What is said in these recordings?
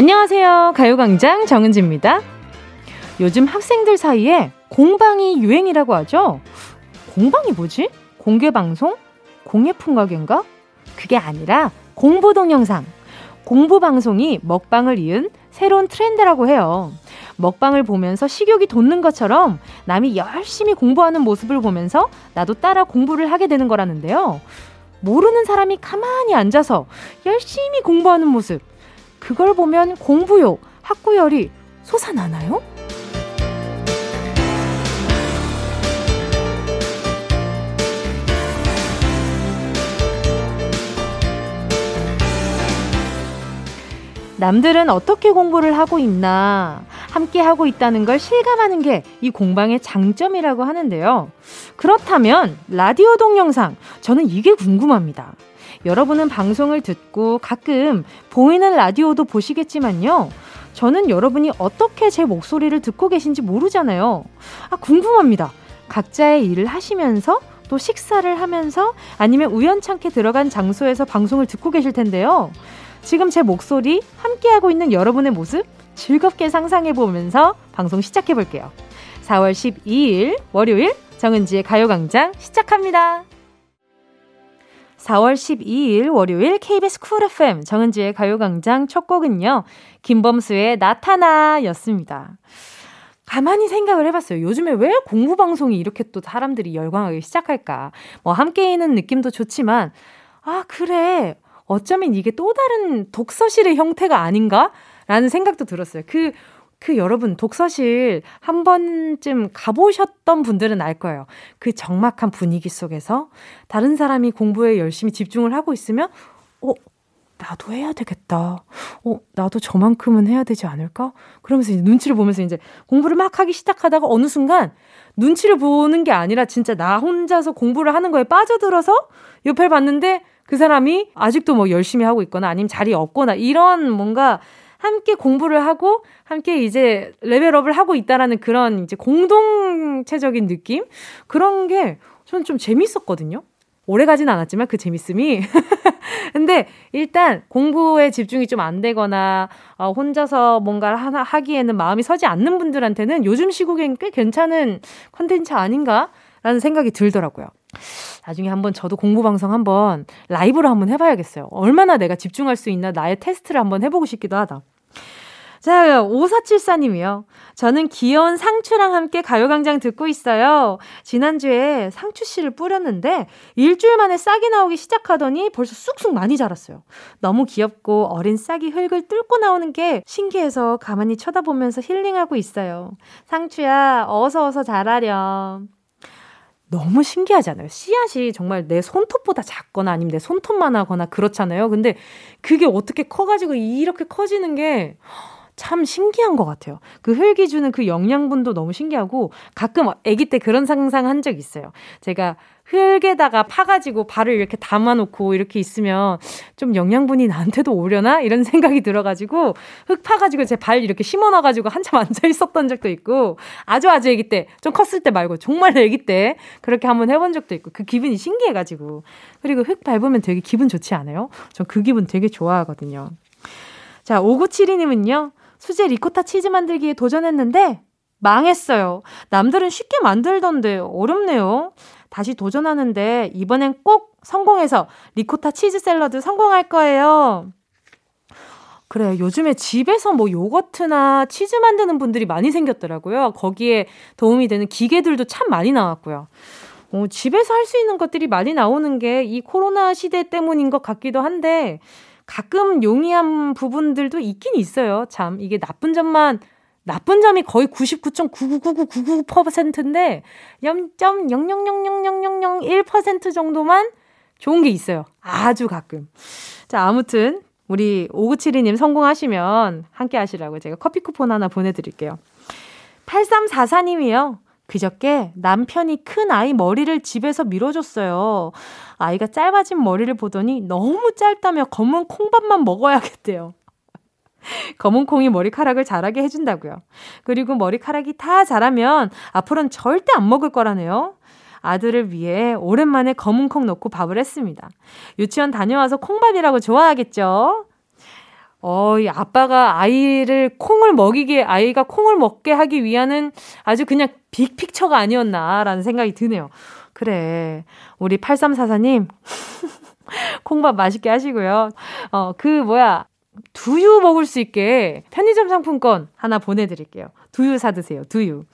안녕하세요. 가요광장 정은지입니다. 요즘 학생들 사이에 공방이 유행이라고 하죠? 공방이 뭐지? 공개방송? 공예풍가게인가? 그게 아니라 공부 동영상. 공부 방송이 먹방을 이은 새로운 트렌드라고 해요. 먹방을 보면서 식욕이 돋는 것처럼 남이 열심히 공부하는 모습을 보면서 나도 따라 공부를 하게 되는 거라는데요. 모르는 사람이 가만히 앉아서 열심히 공부하는 모습. 그걸 보면 공부욕, 학구열이 솟아나나요? 남들은 어떻게 공부를 하고 있나, 함께 하고 있다는 걸 실감하는 게 이 공방의 장점이라고 하는데요. 그렇다면, 라디오 동영상, 저는 이게 궁금합니다. 여러분은 방송을 듣고 가끔 보이는 라디오도 보시겠지만요. 저는 여러분이 어떻게 제 목소리를 듣고 계신지 모르잖아요. 아, 궁금합니다. 각자의 일을 하시면서 또 식사를 하면서 아니면 우연찮게 들어간 장소에서 방송을 듣고 계실 텐데요. 지금 제 목소리 함께하고 있는 여러분의 모습 즐겁게 상상해 보면서 방송 시작해 볼게요. 4월 12일 월요일 정은지의 가요광장 시작합니다. 4월 12일 월요일 KBS 쿨 FM 정은지의 가요광장 첫 곡은요. 김범수의 나타나 였습니다. 가만히 생각을 해봤어요. 요즘에 왜 공부 방송이 이렇게 또 사람들이 열광하기 시작할까? 뭐 함께 있는 느낌도 좋지만 아 그래 어쩌면 이게 또 다른 독서실의 형태가 아닌가? 라는 생각도 들었어요. 그, 그 여러분, 독서실 한 번쯤 가보셨던 분들은 알 거예요. 그 적막한 분위기 속에서 다른 사람이 공부에 열심히 집중을 하고 있으면, 어, 나도 해야 되겠다. 어, 나도 저만큼은 해야 되지 않을까? 그러면서 이제 눈치를 보면서 이제 공부를 막 하기 시작하다가 어느 순간 눈치를 보는 게 아니라 진짜 나 혼자서 공부를 하는 거에 빠져들어서 옆에 봤는데 그 사람이 아직도 뭐 열심히 하고 있거나 아니면 자리 없거나 이런 뭔가 함께 공부를 하고 함께 이제 레벨업을 하고 있다라는 그런 이제 공동체적인 느낌 그런 게 저는 좀 재밌었거든요. 오래 가진 않았지만 그 재밌음이. 근데 일단 공부에 집중이 좀 안 되거나 어, 혼자서 뭔가를 하나 하기에는 마음이 서지 않는 분들한테는 요즘 시국엔 꽤 괜찮은 컨텐츠 아닌가라는 생각이 들더라고요. 나중에 한번 저도 공부 방송 한번 라이브로 한번 해봐야겠어요. 얼마나 내가 집중할 수 있나 나의 테스트를 한번 해보고 싶기도 하다. 자, 5474님이요. 저는 귀여운 상추랑 함께 가요광장 듣고 있어요. 지난주에 상추씨를 뿌렸는데 일주일 만에 싹이 나오기 시작하더니 벌써 쑥쑥 많이 자랐어요. 너무 귀엽고 어린 싹이 흙을 뚫고 나오는 게 신기해서 가만히 쳐다보면서 힐링하고 있어요. 상추야, 어서 어서 자라렴. 너무 신기하잖아요. 씨앗이 정말 내 손톱보다 작거나 아니면 내 손톱만 하거나 그렇잖아요. 근데 그게 어떻게 커가지고 이렇게 커지는 게 참 신기한 것 같아요. 그 흙이 주는 그 영양분도 너무 신기하고 가끔 아기 때 그런 상상 한 적 있어요. 제가 흙에다가 파가지고 발을 이렇게 담아놓고 이렇게 있으면 좀 영양분이 나한테도 오려나? 이런 생각이 들어가지고 흙 파가지고 제 발 이렇게 심어놔가지고 한참 앉아 있었던 적도 있고 아주 아주 아기 때, 좀 컸을 때 말고 정말 아기 때 그렇게 한번 해본 적도 있고 그 기분이 신기해가지고 그리고 흙 밟으면 되게 기분 좋지 않아요? 전 그 기분 되게 좋아하거든요. 자, 5972님은요. 수제 리코타 치즈 만들기에 도전했는데 망했어요. 남들은 쉽게 만들던데 어렵네요. 다시 도전하는데 이번엔 꼭 성공해서 리코타 치즈 샐러드 성공할 거예요. 그래, 요즘에 집에서 뭐 요거트나 치즈 만드는 분들이 많이 생겼더라고요. 거기에 도움이 되는 기계들도 참 많이 나왔고요. 어, 집에서 할 수 있는 것들이 많이 나오는 게 이 코로나 시대 때문인 것 같기도 한데 가끔 용이한 부분들도 있긴 있어요. 참, 이게 나쁜 점만 나쁜 점이 거의 99.9999999%인데 0.000000001% 정도만 좋은 게 있어요. 아주 가끔. 자, 아무튼 우리 5972님 성공하시면 함께 하시라고 제가 커피 쿠폰 하나 보내드릴게요. 8344님이요. 그저께 남편이 큰 아이 머리를 집에서 밀어줬어요. 아이가 짧아진 머리를 보더니 너무 짧다며 검은 콩밥만 먹어야겠대요. 검은 콩이 머리카락을 자라게 해준다고요. 그리고 머리카락이 다 자라면 앞으로는 절대 안 먹을 거라네요. 아들을 위해 오랜만에 검은 콩 넣고 밥을 했습니다. 유치원 다녀와서 콩밥이라고 좋아하겠죠? 어, 이 아빠가 아이를 콩을 먹이게, 아이가 콩을 먹게 하기 위한 아주 그냥 빅픽처가 아니었나라는 생각이 드네요. 그래. 우리 8344님. 콩밥 맛있게 하시고요. 어, 그, 뭐야. 두유 먹을 수 있게 편의점 상품권 하나 보내드릴게요. 두유 사드세요. 두유.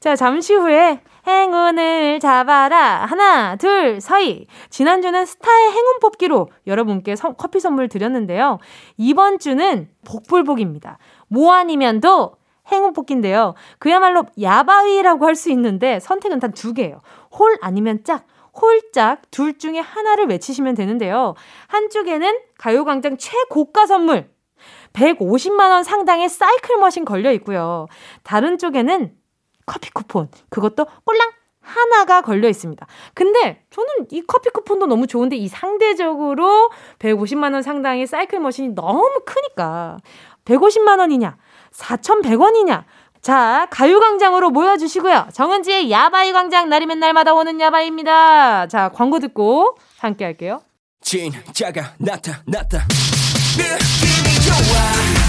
자, 잠시 후에 행운을 잡아라. 하나, 둘, 서희. 지난주는 스타의 행운 뽑기로 여러분께 서, 커피 선물 드렸는데요. 이번 주는 복불복입니다. 뭐 아니면 도 행운 뽑기인데요. 그야말로 야바위라고 할 수 있는데 선택은 단 두 개예요. 홀 아니면 짝. 홀짝 둘 중에 하나를 외치시면 되는데요. 한쪽에는 가요광장 최고가 선물 150만 원 상당의 사이클 머신 걸려 있고요. 다른 쪽에는 커피 쿠폰, 그것도 꼴랑 하나가 걸려 있습니다. 근데 저는 이 커피 쿠폰도 너무 좋은데 이 상대적으로 150만 원 상당의 사이클 머신이 너무 크니까 150만 원이냐, 4,100원이냐, 자, 가요광장으로 모여주시고요. 정은지의 야바이 광장, 날이면 날마다 오는 야바이입니다. 자, 광고 듣고 함께 할게요. 진짜가 나타났다. 느낌이 좋아.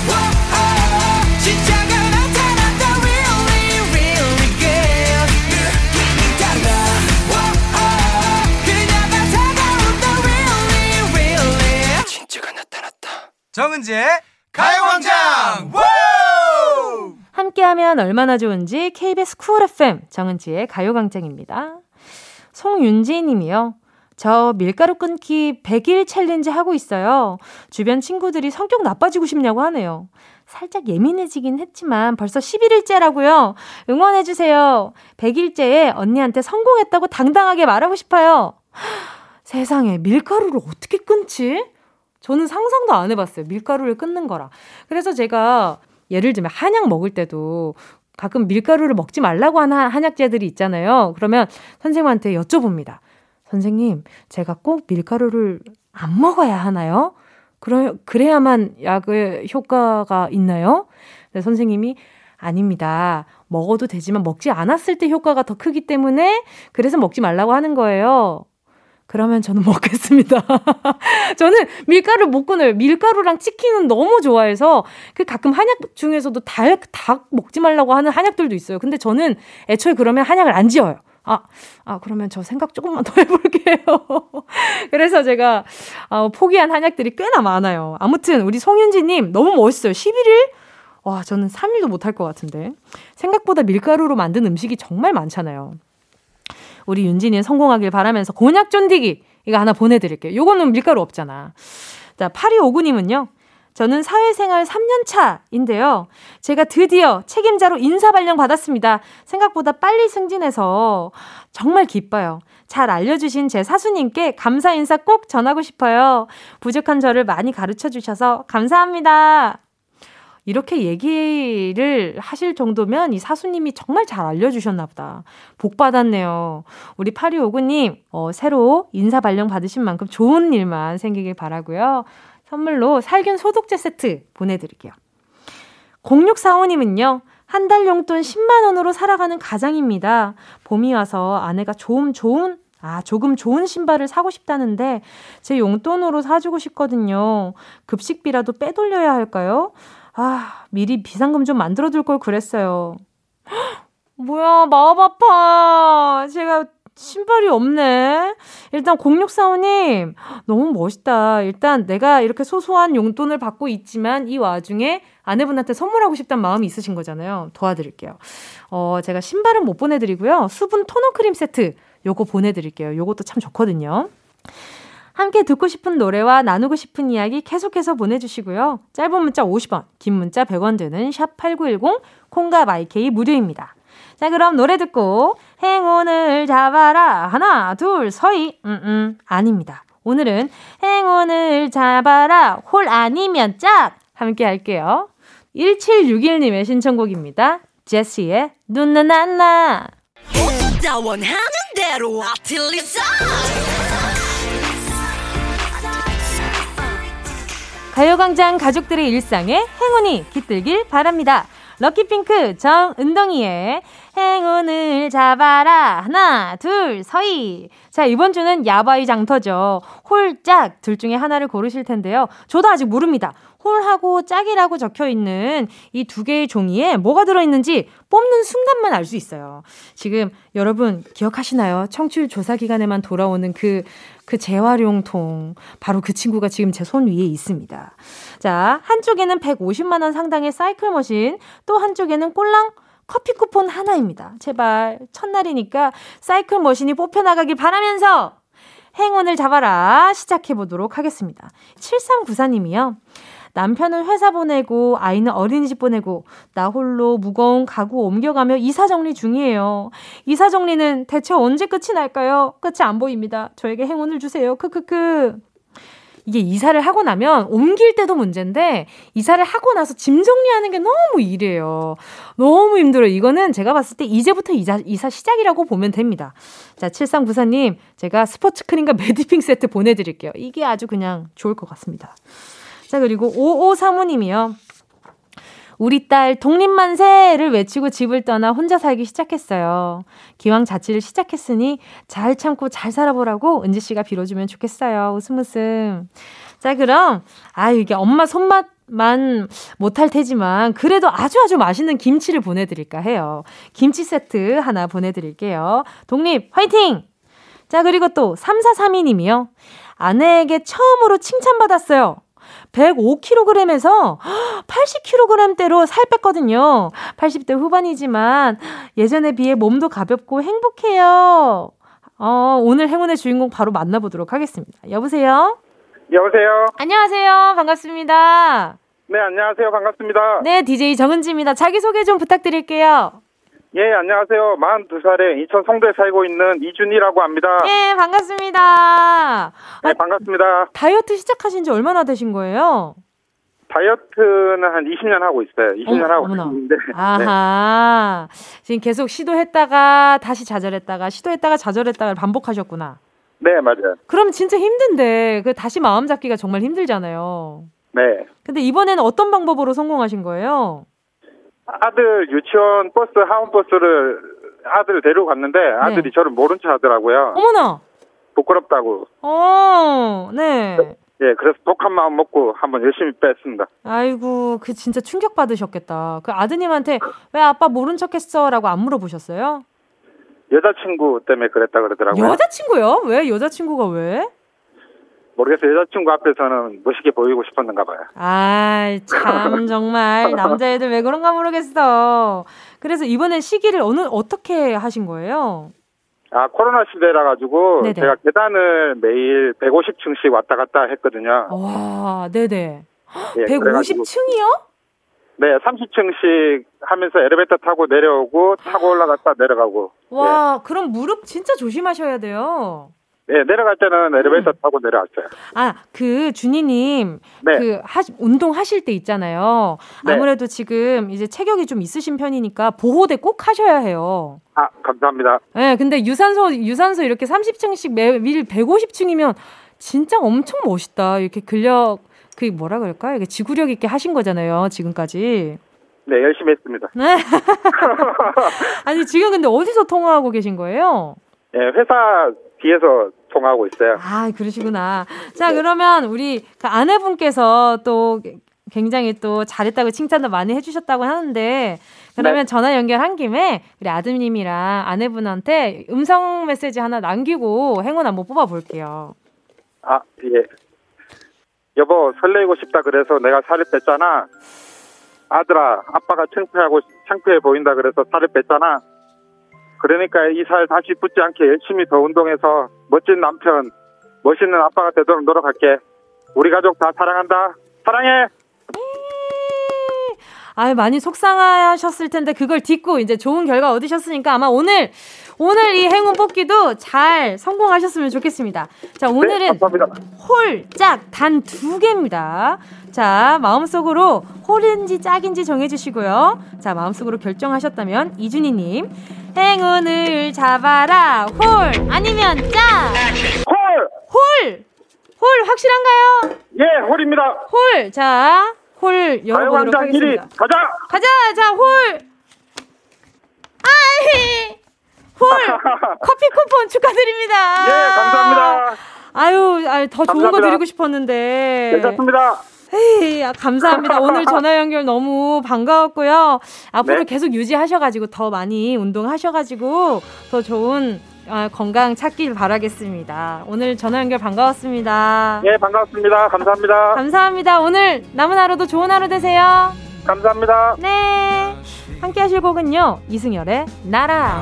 오, 오, 진짜가 나타났다. Really, really good. 느낌이 달라. 오, 오, 그녀가 다가온다. Really, really. 진짜가 나타났다. 정은지의 가요광장. 함께하면 얼마나 좋은지 KBS 쿨 FM 정은지의 가요광장입니다. 송윤지 님이요. 저 밀가루 끊기 100일 챌린지 하고 있어요. 주변 친구들이 성격 나빠지고 싶냐고 하네요. 살짝 예민해지긴 했지만 벌써 11일째라고요. 응원해주세요. 100일째에 언니한테 성공했다고 당당하게 말하고 싶어요. 세상에 밀가루를 어떻게 끊지? 저는 상상도 안 해봤어요. 밀가루를 끊는 거라. 그래서 제가 예를 들면 한약 먹을 때도 가끔 밀가루를 먹지 말라고 하는 한약재들이 있잖아요. 그러면 선생님한테 여쭤봅니다. 선생님, 제가 꼭 밀가루를 안 먹어야 하나요? 그러, 그래야만 약의 효과가 있나요? 네, 선생님이 아닙니다. 먹어도 되지만 먹지 않았을 때 효과가 더 크기 때문에 그래서 먹지 말라고 하는 거예요. 그러면 저는 먹겠습니다. 저는 밀가루 못 끊어요. 밀가루랑 치킨은 너무 좋아해서 그 가끔 한약 중에서도 닭, 닭 먹지 말라고 하는 한약들도 있어요. 근데 저는 애초에 그러면 한약을 안 지어요. 아, 아, 그러면 저 생각 조금만 더 해볼게요. 그래서 제가 어, 포기한 한약들이 꽤나 많아요. 아무튼 우리 송윤지님 너무 멋있어요. 11일? 와, 저는 3일도 못할 것 같은데. 생각보다 밀가루로 만든 음식이 정말 많잖아요. 우리 윤진이 성공하길 바라면서 곤약 쫀디기 이거 하나 보내드릴게요. 요거는 밀가루 없잖아. 자, 8259님은요. 저는 사회생활 3년 차인데요. 제가 드디어 책임자로 인사 발령 받았습니다. 생각보다 빨리 승진해서 정말 기뻐요. 잘 알려주신 제 사수님께 감사 인사 꼭 전하고 싶어요. 부족한 저를 많이 가르쳐 주셔서 감사합니다. 이렇게 얘기를 하실 정도면 이 사수님이 정말 잘 알려주셨나 보다. 복 받았네요. 우리 8259님, 어, 새로 인사 발령 받으신 만큼 좋은 일만 생기길 바라고요. 선물로 살균 소독제 세트 보내드릴게요. 0645님은요, 한 달 용돈 10만원으로 살아가는 가장입니다. 봄이 와서 아내가 좀 좋은, 아, 조금 좋은 신발을 사고 싶다는데, 제 용돈으로 사주고 싶거든요. 급식비라도 빼돌려야 할까요? 아, 미리 비상금 좀 만들어둘 걸 그랬어요. 뭐야, 마음 아파. 제가 신발이 없네. 일단 0645님, 너무 멋있다. 일단 내가 이렇게 소소한 용돈을 받고 있지만 이 와중에 아내분한테 선물하고 싶다는 마음이 있으신 거잖아요. 도와드릴게요. 어, 제가 신발은 못 보내드리고요. 수분 토너 크림 세트 요거 보내드릴게요. 요것도 참 좋거든요. 함께 듣고 싶은 노래와 나누고 싶은 이야기 계속해서 보내주시고요. 짧은 문자 50원, 긴 문자 100원 드는 샵8910, 콩과 마이케이 무료입니다. 자, 그럼 노래 듣고 행운을 잡아라. 하나, 둘, 서희. 음, 음, 아닙니다. 오늘은 행운을 잡아라. 홀 아니면 짝. 함께 할게요. 1761님의 신청곡입니다. 제시의 눈는 안나. 원하는 대로 아틀리사 가요광장 가족들의 일상에 행운이 깃들길 바랍니다. 럭키핑크 정은동이의 행운을 잡아라. 하나, 둘, 서희. 자, 이번 주는 야바이 장터죠. 홀 짝 둘 중에 하나를 고르실 텐데요. 저도 아직 모릅니다. 홀하고 짝이라고 적혀 있는 이 두 개의 종이에 뭐가 들어있는지 뽑는 순간만 알 수 있어요. 지금 여러분 기억하시나요? 청취율 조사 기간에만 돌아오는 그, 그 재활용통. 바로 그 친구가 지금 제 손 위에 있습니다. 자, 한쪽에는 150만 원 상당의 사이클 머신, 또 한쪽에는 꼴랑 커피 쿠폰 하나입니다. 제발, 첫날이니까 사이클 머신이 뽑혀 나가길 바라면서 행운을 잡아라. 시작해 보도록 하겠습니다. 7394님이요. 남편은 회사 보내고 아이는 어린이집 보내고 나 홀로 무거운 가구 옮겨가며 이사 정리 중이에요. 이사 정리는 대체 언제 끝이 날까요? 끝이 안 보입니다. 저에게 행운을 주세요. 크크크. 이게 이사를 하고 나면 옮길 때도 문제인데 이사를 하고 나서 짐 정리하는 게 너무 일이에요. 너무 힘들어요. 이거는 제가 봤을 때 이제부터 이사, 이사 시작이라고 보면 됩니다. 자, 7394님, 제가 스포츠 크림과 매디핑 세트 보내드릴게요. 이게 아주 그냥 좋을 것 같습니다. 자, 그리고 5535님이요. 우리 딸 독립만세를 외치고 집을 떠나 혼자 살기 시작했어요. 기왕 자취를 시작했으니 잘 참고 잘 살아보라고 은지 씨가 빌어주면 좋겠어요. 웃음 웃음. 자, 그럼, 아, 이게 엄마 손맛 만 못할 테지만, 그래도 아주 아주 맛있는 김치를 보내드릴까 해요. 김치 세트 하나 보내드릴게요. 독립, 화이팅! 자, 그리고 또, 3432님이요. 아내에게 처음으로 칭찬받았어요. 105kg에서 80kg대로 살 뺐거든요. 80대 후반이지만 예전에 비해 몸도 가볍고 행복해요. 어, 오늘 행운의 주인공 바로 만나보도록 하겠습니다. 여보세요? 여보세요? 안녕하세요. 반갑습니다. 네, 안녕하세요. 반갑습니다. 네, DJ 정은지입니다. 자기소개 좀 부탁드릴게요. 예, 안녕하세요. 42살에 인천 성도에 살고 있는 이준이라고 합니다. 예, 반갑습니다. 네, 아, 반갑습니다. 다이어트 시작하신 지 얼마나 되신 거예요? 다이어트는 한 20년 하고 있어요. 20년 어머, 하고. 있는데. 네. 아하. 네. 지금 계속 시도했다가 다시 좌절했다가 시도했다가 좌절했다가 반복하셨구나. 네, 맞아요. 그럼 진짜 힘든데 그 다시 마음 잡기가 정말 힘들잖아요. 네. 근데 이번에는 어떤 방법으로 성공하신 거예요? 아들 유치원 버스 하원 버스를 아들 데리고 갔는데 네. 아들이 네. 저를 모른 체 하더라고요. 어머나. 부끄럽다고. 어, 네. 예, 그래서 독한 마음 먹고 한번 열심히 뺐습니다. 아이고, 그 진짜 충격 받으셨겠다. 그 아드님한테 왜 아빠 모른 척했어라고 안 물어보셨어요? 여자친구 때문에 그랬다 그러더라고요. 여자친구요? 왜 여자친구가 왜? 모르겠어요. 여자친구 앞에서는 멋있게 보이고 싶었는가 봐요. 아, 참 정말 남자애들 왜 그런가 모르겠어. 그래서 이번엔 시기를 어느 어떻게 하신 거예요? 아 코로나 시대라 가지고 네네. 제가 계단을 매일 150층씩 왔다 갔다 했거든요. 와, 네네. 예, 150층이요? 네, 30층씩 하면서 엘리베이터 타고 내려오고 타고 올라갔다 내려가고. 와, 예. 그럼 무릎 진짜 조심하셔야 돼요. 네, 내려갈 때는 엘리베이터 음. 타고 내려왔어요. 아, 그 준이님, 네. 그 하, 운동 하실 때 있잖아요. 네. 아무래도 지금 이제 체격이 좀 있으신 편이니까 보호대 꼭 하셔야 해요. 아, 감사합니다. 네, 근데 유산소 유산소 이렇게 30층씩 매일 150층이면 진짜 엄청 멋있다. 이렇게 근력 그 뭐라 그럴까? 이게 지구력 있게 하신 거잖아요, 지금까지. 네, 열심히 했습니다. 네. 아니, 지금 근데 어디서 통화하고 계신 거예요? 네, 회사 뒤에서 통하고 있어요. 아, 그러시구나. 자, 네. 그러면 우리 그 아내분께서 또 굉장히 또 잘했다고 칭찬도 많이 해주셨다고 하는데 그러면 네. 전화 연결한 김에 우리 아드님이랑 아내분한테 음성 메시지 하나 남기고 행운 한번 뽑아볼게요. 아, 예. 여보, 설레고 싶다 그래서 내가 살을 뺐잖아. 아들아, 아빠가 창피하고, 창피해 보인다 그래서 살을 뺐잖아. 그러니까 이 살 다시 붙지 않게 열심히 더 운동해서 멋진 남편, 멋있는 아빠가 되도록 노력할게. 우리 가족 다 사랑한다. 사랑해. 아 많이 속상하셨을 텐데 그걸 딛고 이제 좋은 결과 얻으셨으니까 아마 오늘 오늘 이 행운 뽑기도 잘 성공하셨으면 좋겠습니다. 자 오늘은 네, 홀짝 단 두 개입니다. 자 마음속으로 홀인지 짝인지 정해주시고요. 자 마음속으로 결정하셨다면 이준희님 행운을 잡아라. 홀 아니면 짝. 홀. 홀. 홀 확실한가요? 예, 홀입니다. 홀. 자, 홀 열어보도록 하겠습니다. 1위 가자. 가자, 자 홀. 아이 홀 커피 쿠폰 축하드립니다. 예, 감사합니다. 아유, 아유 더 좋은 감사합니다. 거 드리고 싶었는데. 괜찮습니다. 에이, 아, 감사합니다. 오늘 전화 연결 너무 반가웠고요. 앞으로 네. 계속 유지하셔가지고 더 많이 운동하셔가지고 더 좋은 아, 건강 찾길 바라겠습니다. 오늘 전화 연결 반가웠습니다. 예, 반갑습니다. 감사합니다. 감사합니다. 오늘 남은 하루도 좋은 하루 되세요. 감사합니다. 네. 함께 하실 곡은요. 이승열의 나라.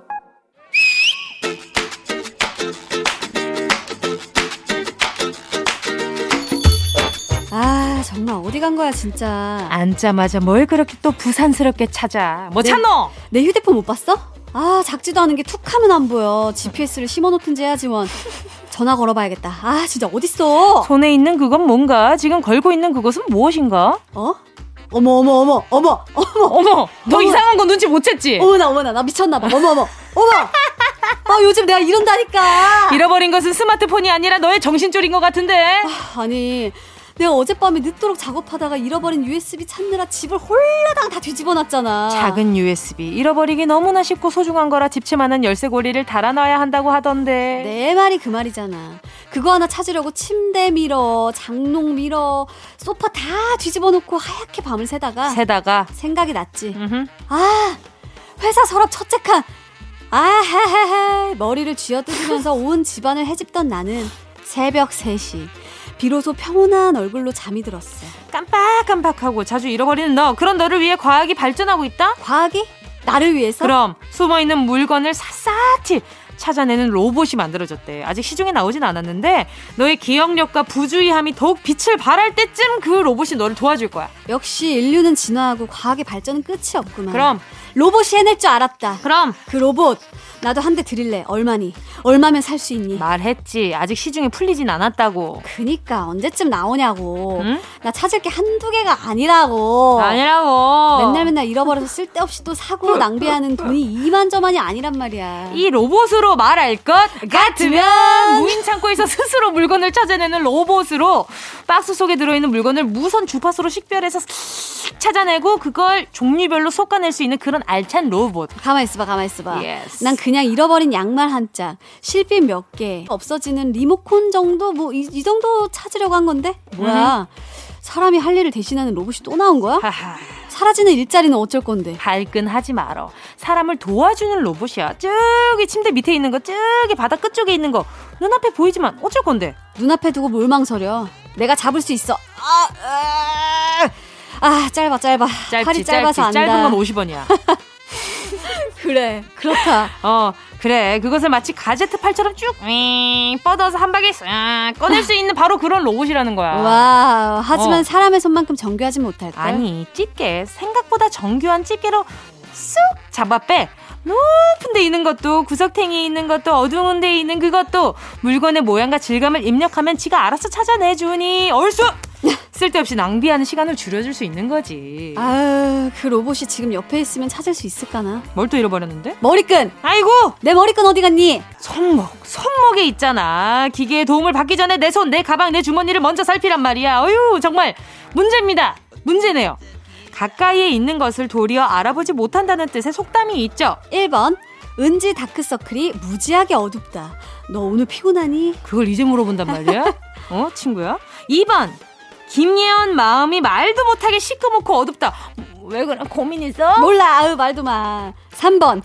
아 정말 어디 간 거야 진짜 앉자마자 뭘 그렇게 또 부산스럽게 찾아 뭐 찾노? 내 휴대폰 못 봤어? 아 작지도 않은 게 툭 하면 안 보여 GPS를 심어놓든지 해야지 원 전화 걸어봐야겠다 아 진짜 어딨어 손에 있는 그건 뭔가 지금 걸고 있는 그것은 무엇인가? 어? 어머 어머 어머 어머 어머 어머 너 어머. 이상한 거 눈치 못 챘지? 어머나 어머나 나 미쳤나 봐 어머 어머 어머 아 요즘 내가 이런다니까 잃어버린 것은 스마트폰이 아니라 너의 정신줄인 것 같은데 아, 아니 내가 어젯밤에 늦도록 작업하다가 잃어버린 USB 찾느라 집을 홀라당 다 뒤집어 놨잖아. 작은 USB 잃어버리기 너무나 쉽고 소중한 거라 집채만한 열쇠 고리를 달아놔야 한다고 하던데. 내 말이 그 말이잖아. 그거 하나 찾으려고 침대 밀어, 장롱 밀어, 소파 다 뒤집어 놓고 하얗게 밤을 새다가 새다가 생각이 났지. 음흠. 아, 회사 서랍 첫째 칸. 아하하하 머리를 쥐어뜯으면서 온 집안을 헤집던 나는 새벽 3시 비로소 평온한 얼굴로 잠이 들었어. 깜빡깜빡하고 자주 잃어버리는 너. 그런 너를 위해 과학이 발전하고 있다? 과학이? 나를 위해서? 그럼 숨어있는 물건을 샅샅이 찾아내는 로봇이 만들어졌대. 아직 시중에 나오진 않았는데 너의 기억력과 부주의함이 더욱 빛을 발할 때쯤 그 로봇이 너를 도와줄 거야. 역시 인류는 진화하고 과학의 발전은 끝이 없구나. 그럼 로봇이 해낼 줄 알았다. 그럼 그 로봇 나도 한 대 드릴래. 얼마니? 얼마면 살 수 있니? 말했지. 아직 시중에 풀리진 않았다고. 그니까 언제쯤 나오냐고. 응? 나 찾을 게 한두 개가 아니라고. 아니라고. 맨날 맨날 잃어버려서 쓸데없이 또 사고 낭비하는 돈이 이만저만이 아니란 말이야. 이 로봇으로 말할 것 같으면 무인 창고에서 스스로 물건을 찾아내는 로봇으로 박스 속에 들어있는 물건을 무선 주파수로 식별해서 찾아내고 그걸 종류별로 솎아낼 수 있는 그런 알찬 로봇. 가만 있어봐, 가만 있어봐. Yes. 난그 냥 잃어버린 양말 한 짝, 실핀 몇 개, 없어지는 리모콘 정도 뭐 이 정도 찾으려고 한 건데 뭐야? 음. 사람이 할 일을 대신하는 로봇이 또 나온 거야? 사라지는 일자리는 어쩔 건데? 발끈하지 말어. 사람을 도와주는 로봇이야. 저기 침대 밑에 있는 거, 저기 바닥 끝쪽에 있는 거. 눈앞에 보이지만 어쩔 건데? 눈앞에 두고 뭘 망설여. 내가 잡을 수 있어. 아, 아, 아 짧아, 짧아. 짧지, 팔이 짧아서 짧지. 안다. 짧은 건 50원이야. 그래, 그렇다. 어, 그래. 그것을 마치 가제트 팔처럼 쭉 뻗어서 한 방에 싹 꺼낼 수 있는 바로 그런 로봇이라는 거야. 와, 하지만 어. 사람의 손만큼 정교하지 못할까? 아니, 집게 생각보다 정교한 집게로 쑥 잡아 빼. 높은 데 있는 것도 구석탱이 있는 것도 어두운 데 있는 그것도 물건의 모양과 질감을 입력하면 지가 알아서 찾아내 주니 얼쑤 쓸데없이 낭비하는 시간을 줄여줄 수 있는 거지. 아유, 그 로봇이 지금 옆에 있으면 찾을 수 있을까나? 뭘 또 잃어버렸는데? 머리끈! 아이고! 내 머리끈 어디 갔니? 손목, 손목에 있잖아. 기계의 도움을 받기 전에 내 손, 내 가방, 내 주머니를 먼저 살피란 말이야. 어휴, 정말 문제입니다. 문제네요. 가까이에 있는 것을 도리어 알아보지 못한다는 뜻의 속담이 있죠. 1번. 은지 다크서클이 무지하게 어둡다. 너 오늘 피곤하니? 그걸 이제 물어본단 말이야? 어, 친구야? 2번. 김예원 마음이 말도 못하게 시끄럽고 어둡다. 왜 그래? 고민 있어? 몰라. 아유, 말도 마. 3번.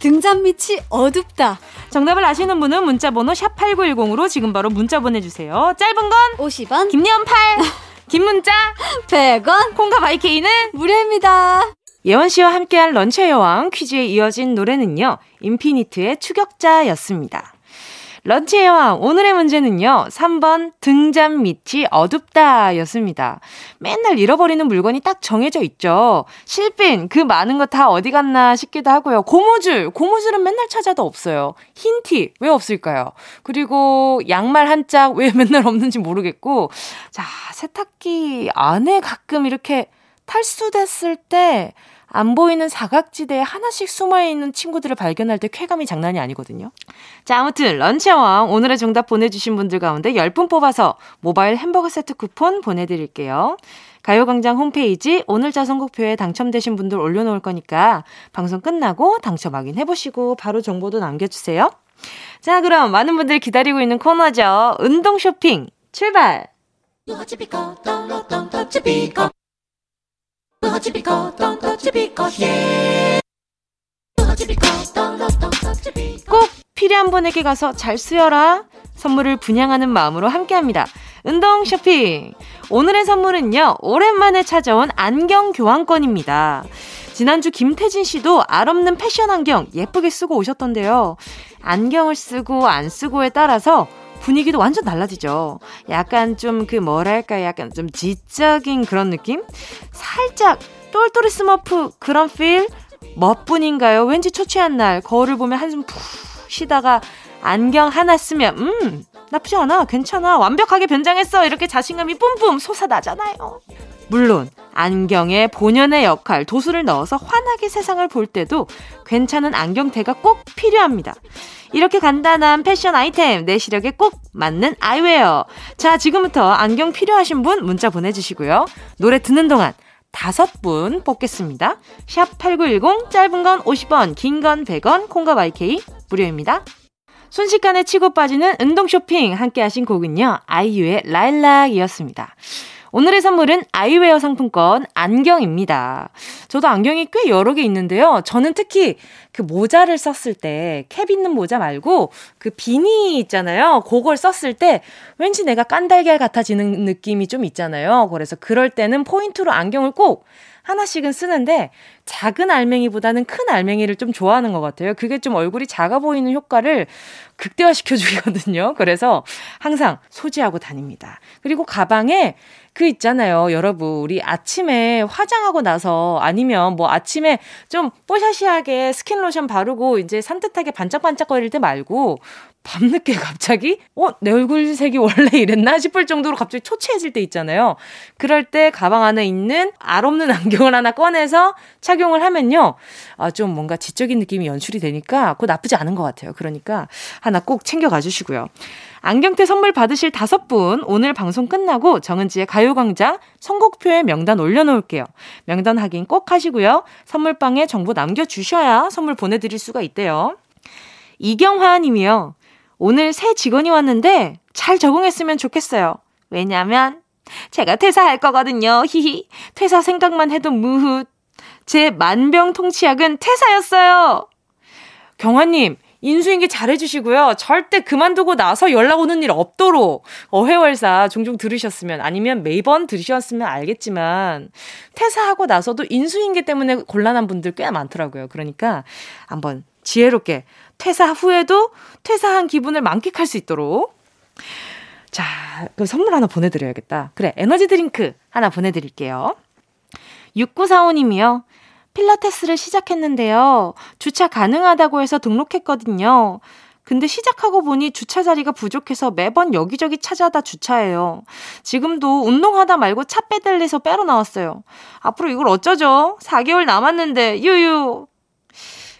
등잔 밑이 어둡다. 정답을 아시는 분은 문자번호 샵 8910으로 지금 바로 문자 보내주세요. 짧은 건 50원. 김예원 8. 긴 문자 100원. 콩과 바이케이는 무료입니다. 예원 씨와 함께한 런치의 여왕 퀴즈에 이어진 노래는요. 인피니트의 추격자였습니다. 런치의 왕, 오늘의 문제는요, 3번 등잔 밑이 어둡다 였습니다. 맨날 잃어버리는 물건이 딱 정해져 있죠. 실핀, 그 많은 거 다 어디 갔나 싶기도 하고요. 고무줄, 고무줄은 맨날 찾아도 없어요. 흰 티, 왜 없을까요? 그리고 양말 한 짝, 왜 맨날 없는지 모르겠고. 자, 세탁기 안에 가끔 이렇게 탈수됐을 때, 안 보이는 사각지대에 하나씩 숨어 있는 친구들을 발견할 때 쾌감이 장난이 아니거든요. 자, 아무튼 런치왕 오늘의 정답 보내주신 분들 가운데 10분 뽑아서 모바일 햄버거 세트 쿠폰 보내드릴게요. 가요광장 홈페이지 오늘 자 선곡표에 당첨되신 분들 올려놓을 거니까 방송 끝나고 당첨 확인해보시고 바로 정보도 남겨주세요. 자, 그럼 많은 분들 기다리고 있는 코너죠. 운동 쇼핑 출발! 꼭 필요한 분에게 가서 잘 쓰여라. 선물을 분양하는 마음으로 함께합니다. 운동 쇼핑. 오늘의 선물은요, 오랜만에 찾아온 안경 교환권입니다. 지난주 김태진 씨도 알 없는 패션 안경 예쁘게 쓰고 오셨던데요. 안경을 쓰고 안 쓰고에 따라서 분위기도 완전 달라지죠. 약간 좀 그 뭐랄까 약간 좀 지적인 그런 느낌? 살짝 똘똘이 스머프 그런 feel? 멋뿐인가요? 왠지 초췌한 날 거울을 보면 한숨 푹 쉬다가 안경 하나 쓰면 음 나쁘지 않아 괜찮아 완벽하게 변장했어 이렇게 자신감이 뿜뿜 솟아나잖아요. 물론 안경에 본연의 역할 도수를 넣어서 환하게 세상을 볼 때도 괜찮은 안경테가 꼭 필요합니다. 이렇게 간단한 패션 아이템 내 시력에 꼭 맞는 아이웨어. 자 지금부터 안경 필요하신 분 문자 보내주시고요. 노래 듣는 동안 다섯 분 뽑겠습니다. 샵 8910 짧은 건 50원, 긴 건 100원, 콩과 마이케이 무료입니다. 순식간에 치고 빠지는 운동 쇼핑 함께 하신 곡은요. 아이유의 라일락이었습니다. 오늘의 선물은 아이웨어 상품권 안경입니다. 저도 안경이 꽤 여러 개 있는데요. 저는 특히 그 모자를 썼을 때, 캡 있는 모자 말고 그 비니 있잖아요. 그걸 썼을 때 왠지 내가 깐달걀 같아지는 느낌이 좀 있잖아요. 그래서 그럴 때는 포인트로 안경을 꼭 하나씩은 쓰는데 작은 알맹이보다는 큰 알맹이를 좀 좋아하는 것 같아요. 그게 좀 얼굴이 작아 보이는 효과를 극대화시켜 주거든요. 그래서 항상 소지하고 다닙니다. 그리고 가방에 그 있잖아요. 여러분, 우리 아침에 화장하고 나서 아니면 뭐 아침에 좀 뽀샤시하게 스킨 로션 바르고 이제 산뜻하게 반짝반짝거릴 때 말고 밤늦게 갑자기 어, 내 얼굴 색이 원래 이랬나 싶을 정도로 갑자기 초췌해질 때 있잖아요. 그럴 때 가방 안에 있는 알 없는 안경을 하나 꺼내서 착용을 하면요. 아, 좀 뭔가 지적인 느낌이 연출이 되니까 그거 나쁘지 않은 것 같아요. 그러니까 하나 꼭 챙겨 가 주시고요. 안경테 선물 받으실 다섯 분 오늘 방송 끝나고 정은지의 가요광장 선곡표에 명단 올려놓을게요. 명단 확인 꼭 하시고요. 선물방에 정보 남겨주셔야 선물 보내드릴 수가 있대요. 이경화 님이요. 오늘 새 직원이 왔는데 잘 적응했으면 좋겠어요. 왜냐면 제가 퇴사할 거거든요. 히히. 퇴사 생각만 해도 무훗. 제 만병통치약은 퇴사였어요. 경화님, 인수인계 잘해주시고요. 절대 그만두고 나서 연락 오는 일 없도록 어회월사 종종 들으셨으면 아니면 매번 들으셨으면 알겠지만 퇴사하고 나서도 인수인계 때문에 곤란한 분들 꽤 많더라고요. 그러니까 한번 지혜롭게 퇴사 후에도 퇴사한 기분을 만끽할 수 있도록 자, 그 선물 하나 보내드려야겠다. 그래, 에너지 드링크 하나 보내드릴게요. 6945님이요. 필라테스를 시작했는데요. 주차 가능하다고 해서 등록했거든요. 근데 시작하고 보니 주차 자리가 부족해서 매번 여기저기 찾아다 주차해요. 지금도 운동하다 말고 차 빼달래서 빼러 나왔어요. 앞으로 이걸 어쩌죠? 4개월 남았는데, 유유.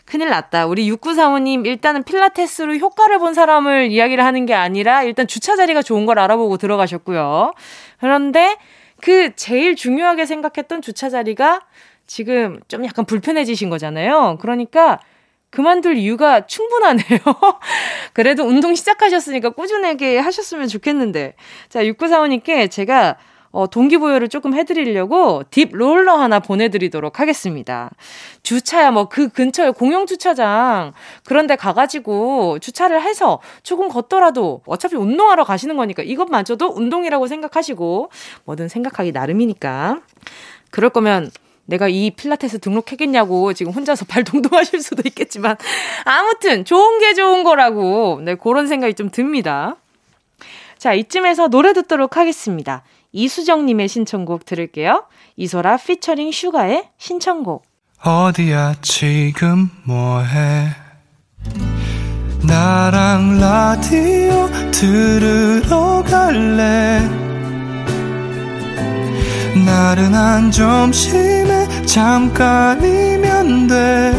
큰일 났다. 우리 6935님, 일단은 필라테스로 효과를 본 사람을 이야기를 하는 게 아니라 일단 주차 자리가 좋은 걸 알아보고 들어가셨고요. 그런데 그 제일 중요하게 생각했던 주차 자리가 지금 좀 약간 불편해지신 거잖아요. 그러니까 그만둘 이유가 충분하네요. 그래도 운동 시작하셨으니까 꾸준하게 하셨으면 좋겠는데. 자, 6945님께 제가 어, 동기부여를 조금 해드리려고 딥 롤러 하나 보내드리도록 하겠습니다. 주차야 뭐 그 근처에 공용 주차장 그런 데 가가지고 주차를 해서 조금 걷더라도 어차피 운동하러 가시는 거니까 이것마저도 운동이라고 생각하시고 뭐든 생각하기 나름이니까 그럴 거면 내가 이 필라테스 등록했겠냐고 지금 혼자서 발동동 하실 수도 있겠지만 아무튼 좋은 게 좋은 거라고 네 그런 생각이 좀 듭니다. 자 이쯤에서 노래 듣도록 하겠습니다. 이수정 님의 신청곡 들을게요. 이소라 피처링 슈가의 신청곡. 어디야 지금 뭐해? 나랑 라디오 들으러 갈래? 나른한 점심에 잠깐이면 돼.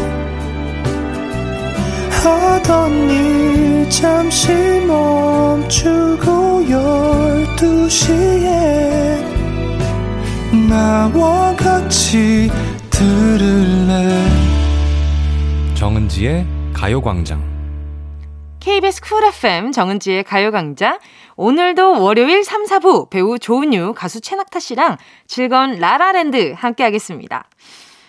하던 일 잠시 멈추고 열두 시에 나와 같이 들을래? 정은지의 가요광장. KBS 쿨 FM 정은지의 가요광장 오늘도 월요일 3, 4부 배우 조은유, 가수 최낙타 씨랑 즐거운 라라랜드 함께 하겠습니다.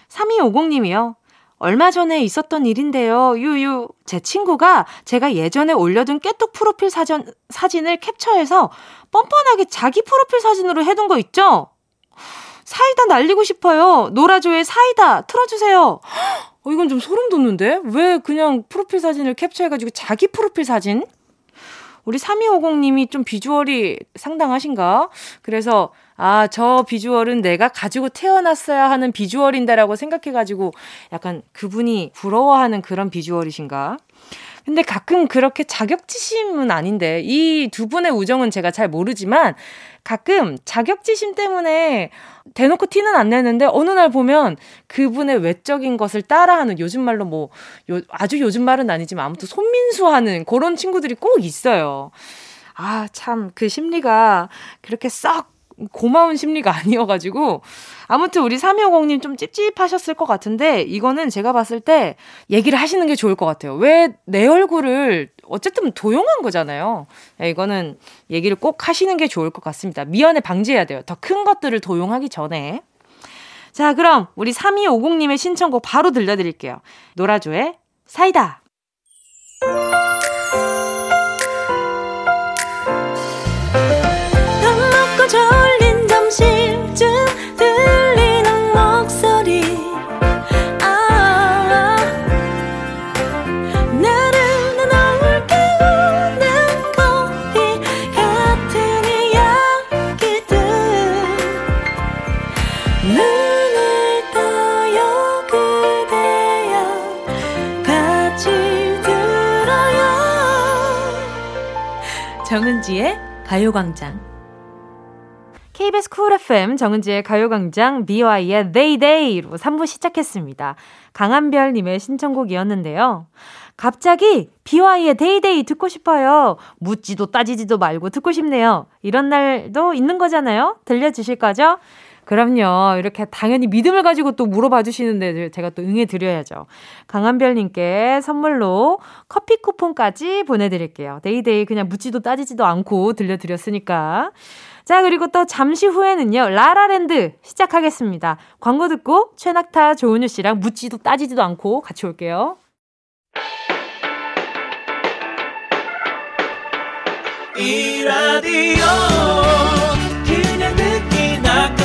3250님이요. 얼마 전에 있었던 일인데요. 유유. 제 친구가 제가 예전에 올려둔 깨뚝 프로필 사전, 사진을 캡처해서 뻔뻔하게 자기 프로필 사진으로 해둔 거 있죠? 사이다 날리고 싶어요. 노라조의 사이다 틀어주세요. 어, 이건 좀 소름 돋는데? 왜 그냥 프로필 사진을 캡처해가지고 자기 프로필 사진? 우리 3250님이 좀 비주얼이 상당하신가? 그래서, 아, 저 비주얼은 내가 가지고 태어났어야 하는 비주얼인데라고 생각해가지고 약간 그분이 부러워하는 그런 비주얼이신가? 근데 가끔 그렇게 자격지심은 아닌데, 이 두 분의 우정은 제가 잘 모르지만, 가끔 자격지심 때문에 대놓고 티는 안 내는데 어느 날 보면 그분의 외적인 것을 따라하는 요즘 말로 뭐 요, 아주 요즘 말은 아니지만 아무튼 손민수하는 그런 친구들이 꼭 있어요. 아, 참, 그 심리가 그렇게 썩 고마운 심리가 아니어가지고 아무튼 우리 3250님 좀 찝찝하셨을 것 같은데 이거는 제가 봤을 때 얘기를 하시는 게 좋을 것 같아요. 왜 내 얼굴을 어쨌든 도용한 거잖아요. 네, 이거는 얘기를 꼭 하시는 게 좋을 것 같습니다. 미연에 방지해야 돼요. 더 큰 것들을 도용하기 전에. 자, 그럼 우리 3250님의 신청곡 바로 들려드릴게요. 노라조의 사이다. 가요광장. KBS 쿨 FM 정은지의 가요광장 BY의 Day Day로 3부 시작했습니다. 강한별님의 신청곡이었는데요. 갑자기 BY의 Day Day 듣고 싶어요. 묻지도 따지지도 말고 듣고 싶네요. 이런 날도 있는 거잖아요. 들려주실 거죠? 그럼요. 이렇게 당연히 믿음을 가지고 또 물어봐 주시는데 제가 또 응해 드려야죠. 강한별님께 선물로 커피 쿠폰까지 보내드릴게요. 데이데이 그냥 묻지도 따지지도 않고 들려드렸으니까. 자, 그리고 또 잠시 후에는요, 라라랜드 시작하겠습니다. 광고 듣고 최낙타 조은유 씨랑 묻지도 따지지도 않고 같이 올게요. 이 라디오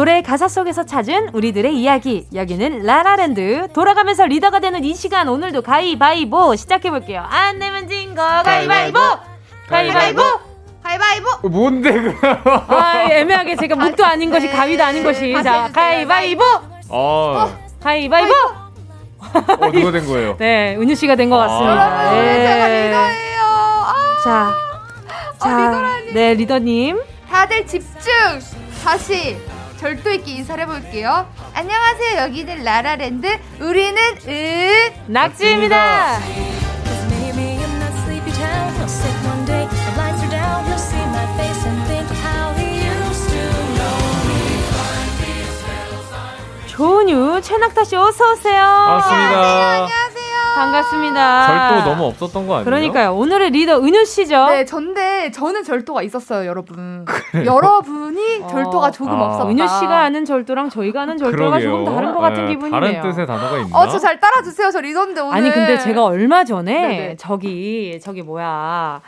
노래 가사 속에서 찾은 우리들의 이야기. 여기는 라라랜드. 돌아가면서 리더가 되는 이 시간 오늘도 가위바위보 시작해볼게요. 안 내면 진 거 가위바위보! 가위바위보! 가위바위보! 어, 뭔데 그? 아 애매하게 제가 묵도 아닌 것이 가위도 아닌 것이. 자 가위바위보! 어. 가위바위보! 어 누가 된 거예요? 네 은유 씨가 된 것 같습니다. 여러분 네. 제가 리더예요. 아, 자, 자, 리더라니. 네 리더님. 다들 집중. 다시 절도 있게 인사를 해볼게요. 안녕하세요. 여기는 라라랜드. 우리는 으 낙지입니다. 조은유, 최낙타 씨 어서 오세요. 반갑습니다. 반갑습니다. 절도 너무 없었던 거 아니에요? 그러니까요. 오늘의 리더 은유 씨죠. 네, 전데 저는 절도가 있었어요, 여러분. 여러분이 절도가 조금 아. 없었다. 은유 씨가 아는 절도랑 저희가 아는 절도가 그러게요. 조금 다른 것 같은 네, 기분이네요. 다른 뜻의 단어가 있나? 어, 저 잘 따라 주세요. 저 리더인데 오늘. 아니 근데 제가 얼마 전에 네네. 저기 저기 뭐야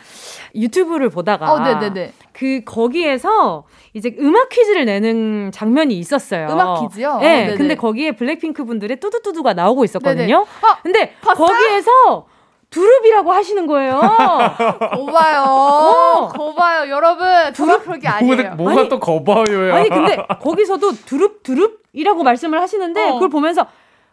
유튜브를 보다가 어, 네네네. 그 거기에서 이제 음악 퀴즈를 내는 장면이 있었어요. 음악 퀴즈요? 네. 어, 네네. 근데 거기에 블랙핑크 분들의 뚜두뚜두가 나오고 있었거든요. 아, 근데 봤어요? 거기에서 두릅이라고 하시는 거예요. 고봐요. 어. 고봐요. 여러분, 저가 그런 게 아니에요. 뭐가 아니, 또 거봐요야. 아니 근데 거기서도 두릅 두릅이라고 말씀을 하시는데 어. 그걸 보면서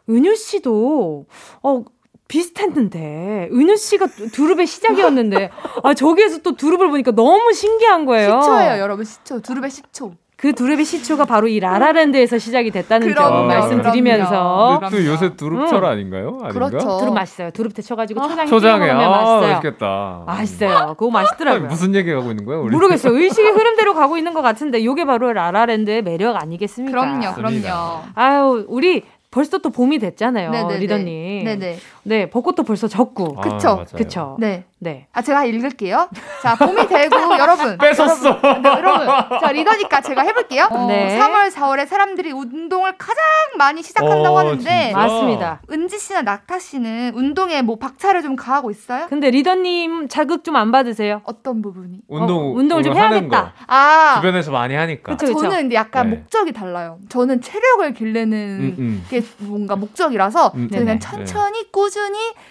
은유 씨도 어 비슷했는데 은유 씨가 두릅의 시작이었는데 아 저기에서 또 두릅을 보니까 너무 신기한 거예요. 시초예요, 여러분. 시초. 두릅의 시초. 그 두릅의 시초가 바로 이 라라랜드에서 시작이 됐다는 그럼요, 점 말씀드리면서 근데 또 요새 두릅철 아닌가요? 아닌가? 그렇죠. 두릅 맛있어요. 두릅 데쳐가지고 초장에 찍어 초장에 아 맛있어요. 맛있겠다. 맛있어요. 그거 맛있더라고요. 무슨 얘기 하고 있는 거야? 우리? 모르겠어요. 의식의 흐름대로 가고 있는 것 같은데 이게 바로 라라랜드의 매력 아니겠습니까? 그럼요. 그럼요. 아유, 우리 벌써 또 봄이 됐잖아요, 네네네. 리더님. 네네. 네, 벚꽃도 벌써 졌고. 아, 그쵸. 맞아요. 그쵸. 네. 네. 아, 제가 읽을게요. 자, 봄이 되고, 여러분. 뺏었어. 여러분, 네, 여러분. 자, 리더니까 제가 해볼게요. 어, 네. 3월, 4월에 사람들이 운동을 가장 많이 시작한다고 어, 하는데, 진짜? 맞습니다. 은지 씨나 낙타 씨는 운동에 뭐 박차를 좀 가하고 있어요? 근데 리더님 자극 좀 안 받으세요? 어떤 부분이? 운동 어, 운동을 좀 해야겠다. 거. 아, 주변에서 많이 하니까. 그쵸, 그쵸. 저는 근데 약간 네. 목적이 달라요. 저는 체력을 기르는 음, 음. 게 뭔가 목적이라서 음, 저는 그냥 네네. 천천히 꾸준히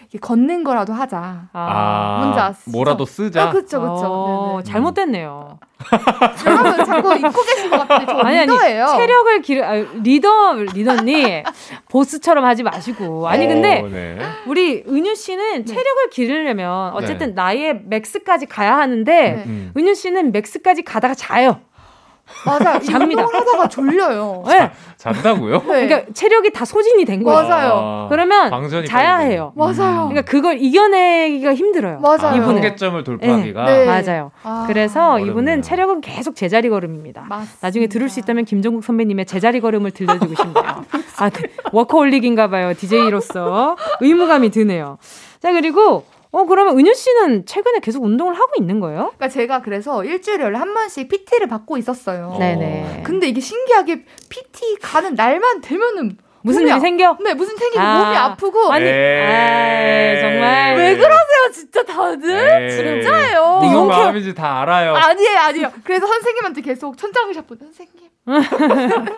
이렇게 걷는 거라도 하자. 아, 뭔지 아시죠? 뭐라도 쓰자. 아, 그쵸, 그쵸. 어, 네네. 잘못됐네요. 여러분 자꾸 잊고 계신 것 같은데 저 아니, 아니, 리더예요. 체력을 기르, 아, 리더, 리더님, 보스처럼 하지 마시고. 아니, 근데 어, 네. 우리 은유 씨는 네. 체력을 기르려면 어쨌든 나의 max까지 가야 하는데, 네. 음. 은유 씨는 max까지 가다가 자요. 맞아요. 잡니다. 하다가 졸려요. 네. 잔다고요? 네. 그러니까 체력이 다 소진이 된 거예요. 맞아요. 아, 그러면 자야 해요. 맞아요. 그러니까 그걸 이겨내기가 힘들어요. 맞아요. 아, 이분은. 한계점을 돌파하기가. 네. 맞아요. 아, 그래서 어렵네요. 이분은 체력은 계속 제자리 걸음입니다. 맞습니다. 나중에 들을 수 있다면 김종국 선배님의 제자리 걸음을 들려주고 싶네요. 아, 그, 워커홀릭인가 봐요. DJ로서. 의무감이 드네요. 자, 그리고, 어, 그러면 은유 씨는 최근에 계속 운동을 하고 있는 거예요? 그러니까 제가 그래서 일주일에 한 번씩 PT를 받고 있었어요. 어. 네네. 근데 이게 신기하게 PT 가는 날만 되면은 무슨 몸이 일이 아- 생겨? 네, 무슨 생기고 아. 몸이 아프고 아니, 에이. 아이, 정말. 왜 그러세요, 진짜 다들? 에이. 진짜예요. 무슨 용케- 마음인지 다 알아요. 아니에요, 아니에요. 그래서 선생님한테 계속 천장을 잡고 선생님.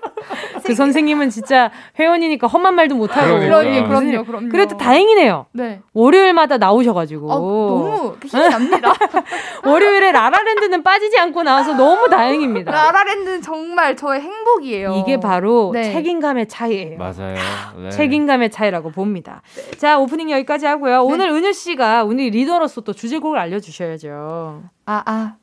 그 선생님은 진짜 회원이니까 험한 말도 못하고. 그러니까. 그럼요, 무슨 그럼요, 그럼요. 그래도 다행이네요. 네. 월요일마다 나오셔가지고. 아, 너무 힘이 납니다. 월요일에 라라랜드는 빠지지 않고 나와서 너무 다행입니다. 라라랜드는 정말 저의 행복이에요. 이게 바로 네. 책임감의 차이예요. 맞아요. 네. 책임감의 차이라고 봅니다. 자, 오프닝 여기까지 하고요. 오늘 은유 씨가 오늘 리더로서 또 주제곡을 알려주셔야죠. 아, 아.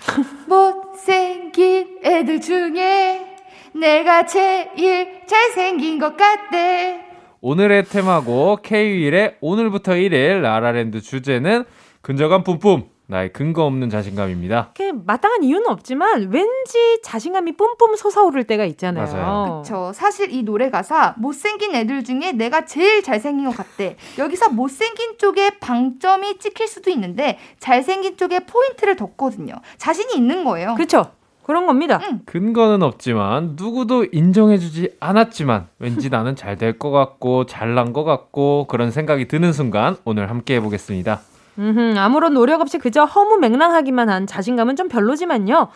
못생긴 애들 중에 내가 제일 잘생긴 것 같대. 오늘의 테마곡 K-윌의 오늘부터 1일 라라랜드 주제는 근저감 뿜뿜 나의 근거 없는 자신감입니다. 이렇게 마땅한 이유는 없지만 왠지 자신감이 뿜뿜 솟아오를 때가 있잖아요. 맞아요. 저 사실 이 노래 가사 못생긴 애들 중에 내가 제일 잘생긴 것 같대. 여기서 못생긴 쪽에 방점이 찍힐 수도 있는데 잘생긴 쪽에 포인트를 뒀거든요. 자신이 있는 거예요. 그렇죠. 그런 겁니다. 근거는 없지만 누구도 인정해주지 않았지만 왠지 나는 잘 될 것 같고 잘난 것 같고 그런 생각이 드는 순간 오늘 함께 해보겠습니다. 음흠, 아무런 노력 없이 그저 허무맹랑하기만 한 자신감은 좀 별로지만요.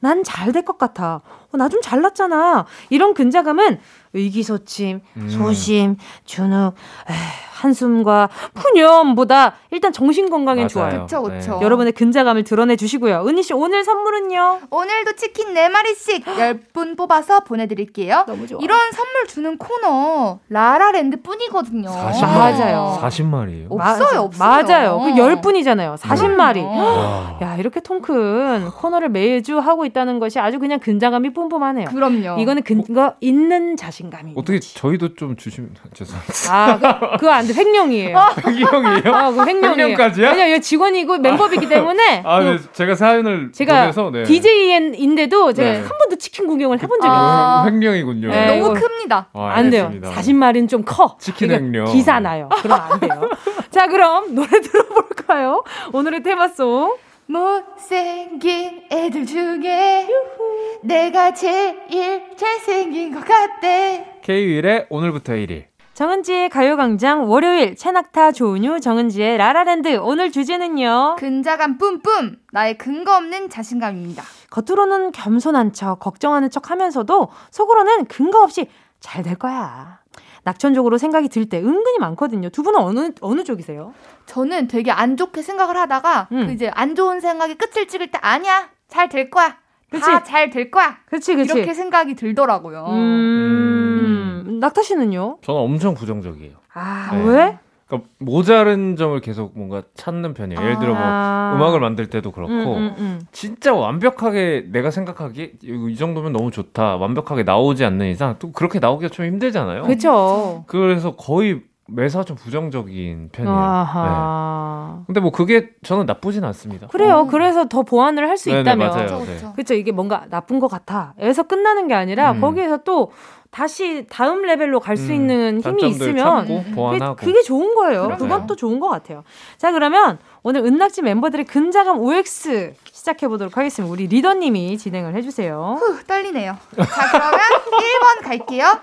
난 잘 될 것 같아. 어, 나 좀 잘났잖아. 이런 근자감은 의기소침, 음. 소심, 주눅, 에휴, 한숨과 푸념보다 일단 정신 맞아요. 좋아요. 그쵸, 그쵸. 네. 여러분의 근자감을 드러내 주시고요. 은희 씨 오늘 선물은요? 오늘도 치킨 4마리씩 10분 뽑아서 보내드릴게요. 너무 좋아. 이런 선물 주는 코너 라라랜드 뿐이거든요. 40마리. 맞아요. 40마리예요. 없어요, 없어요. 맞아요. 그 10분이잖아요. 40마리. 그럼요. 와. 야, 이렇게 통큰 코너를 매주 하고 있다는 것이 아주 그냥 근자감이 뿜뿜하네요. 그럼요. 이거는 근거 있는 자신감이. 어떻게 저희도 좀 주시면 죄송합니다. 아, 그, 그거 안 돼. 횡령이에요. 횡령이에요? 아, 그 횡령이에요. 횡령까지야? 왜냐, 이 직원이고 멤버이기 때문에. 아, 네, 그 제가 사연을 제가 보내서 네. DJ인데도 제가 네. 한 번도 치킨 구경을 해본 적이 아. 없어요. 횡령이군요. 네, 너무 큽니다. 아, 안 돼요. 40마리는 좀 커. 치킨 이거 횡령. 기사 나요. 그럼 안 돼요. 자, 그럼 노래 들어볼까요? 오늘의 테마송. 못생긴 애들 중에 내가 제일 잘생긴 것 같대. K-윌의 오늘부터 1일. 정은지의 가요광장 월요일 채낙타 조은유 정은지의 라라랜드 오늘 주제는요. 근자감 뿜뿜 나의 근거 없는 자신감입니다. 겉으로는 겸손한 척 걱정하는 척 하면서도 속으로는 근거 없이 잘 될 거야. 낙천적으로 생각이 들 때 은근히 많거든요. 두 분은 어느 어느 쪽이세요? 저는 되게 안 좋게 생각을 하다가 음. 그 이제 안 좋은 생각이 끝을 찍을 때 아니야 잘 될 거야. 다 잘 될 거야 그렇지, 그렇지. 이렇게 생각이 들더라고요. 음, 낙타 씨는요? 저는 엄청 부정적이에요. 아 네. 왜? 그러니까 모자른 점을 계속 뭔가 찾는 편이에요. 예를 들어 뭐 아. 음악을 만들 때도 그렇고 음, 음, 음. 진짜 완벽하게 내가 생각하기에 이- 이 정도면 너무 좋다. 완벽하게 나오지 않는 이상 또 그렇게 나오기가 좀 힘들잖아요. 그렇죠. 그래서 거의 매사 좀 부정적인 편이에요. 네. 아하. 근데 뭐 그게 저는 나쁘진 않습니다. 그래요. 어. 그래서 더 보완을 할수 네네, 있다면. 맞아요. 그렇죠, 네. 이게 뭔가 나쁜 것 같아. 에서 끝나는 게 아니라 음. 거기에서 또 다시 다음 레벨로 갈수 음, 있는 힘이 있으면 보완하고. 그게, 그게 좋은 거예요. 그럼요. 그건 또 좋은 것 같아요. 자, 그러면 오늘 은낙지 멤버들의 근자감 OX 시작해 보도록 하겠습니다. 우리 리더님이 진행을 해주세요. 후, 떨리네요. 자 그러면 1번 갈게요.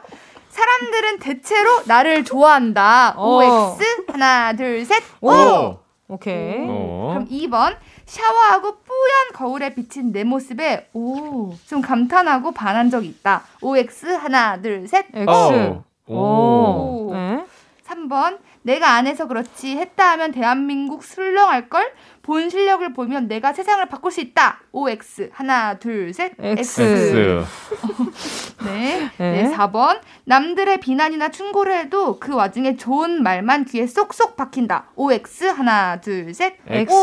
사람들은 대체로 나를 좋아한다. 어. OX 하나 둘 셋. 오! 오! 오케이. 어. 그럼 2번 샤워하고 뿌연 거울에 비친 내 모습에 오 좀 감탄하고 반한 적이 있다. OX 하나 둘 셋. X. 어. 오. 오. 네. 3번 내가 안 해서 그렇지 했다 하면 대한민국 술렁할 걸. 본 실력을 보면 내가 세상을 바꿀 수 있다. OX 하나 둘 셋. X. X. 네. 네. 네. 4번 남들의 비난이나 충고를 해도 그 와중에 좋은 말만 귀에 쏙쏙 박힌다. OX 하나 둘 셋. X.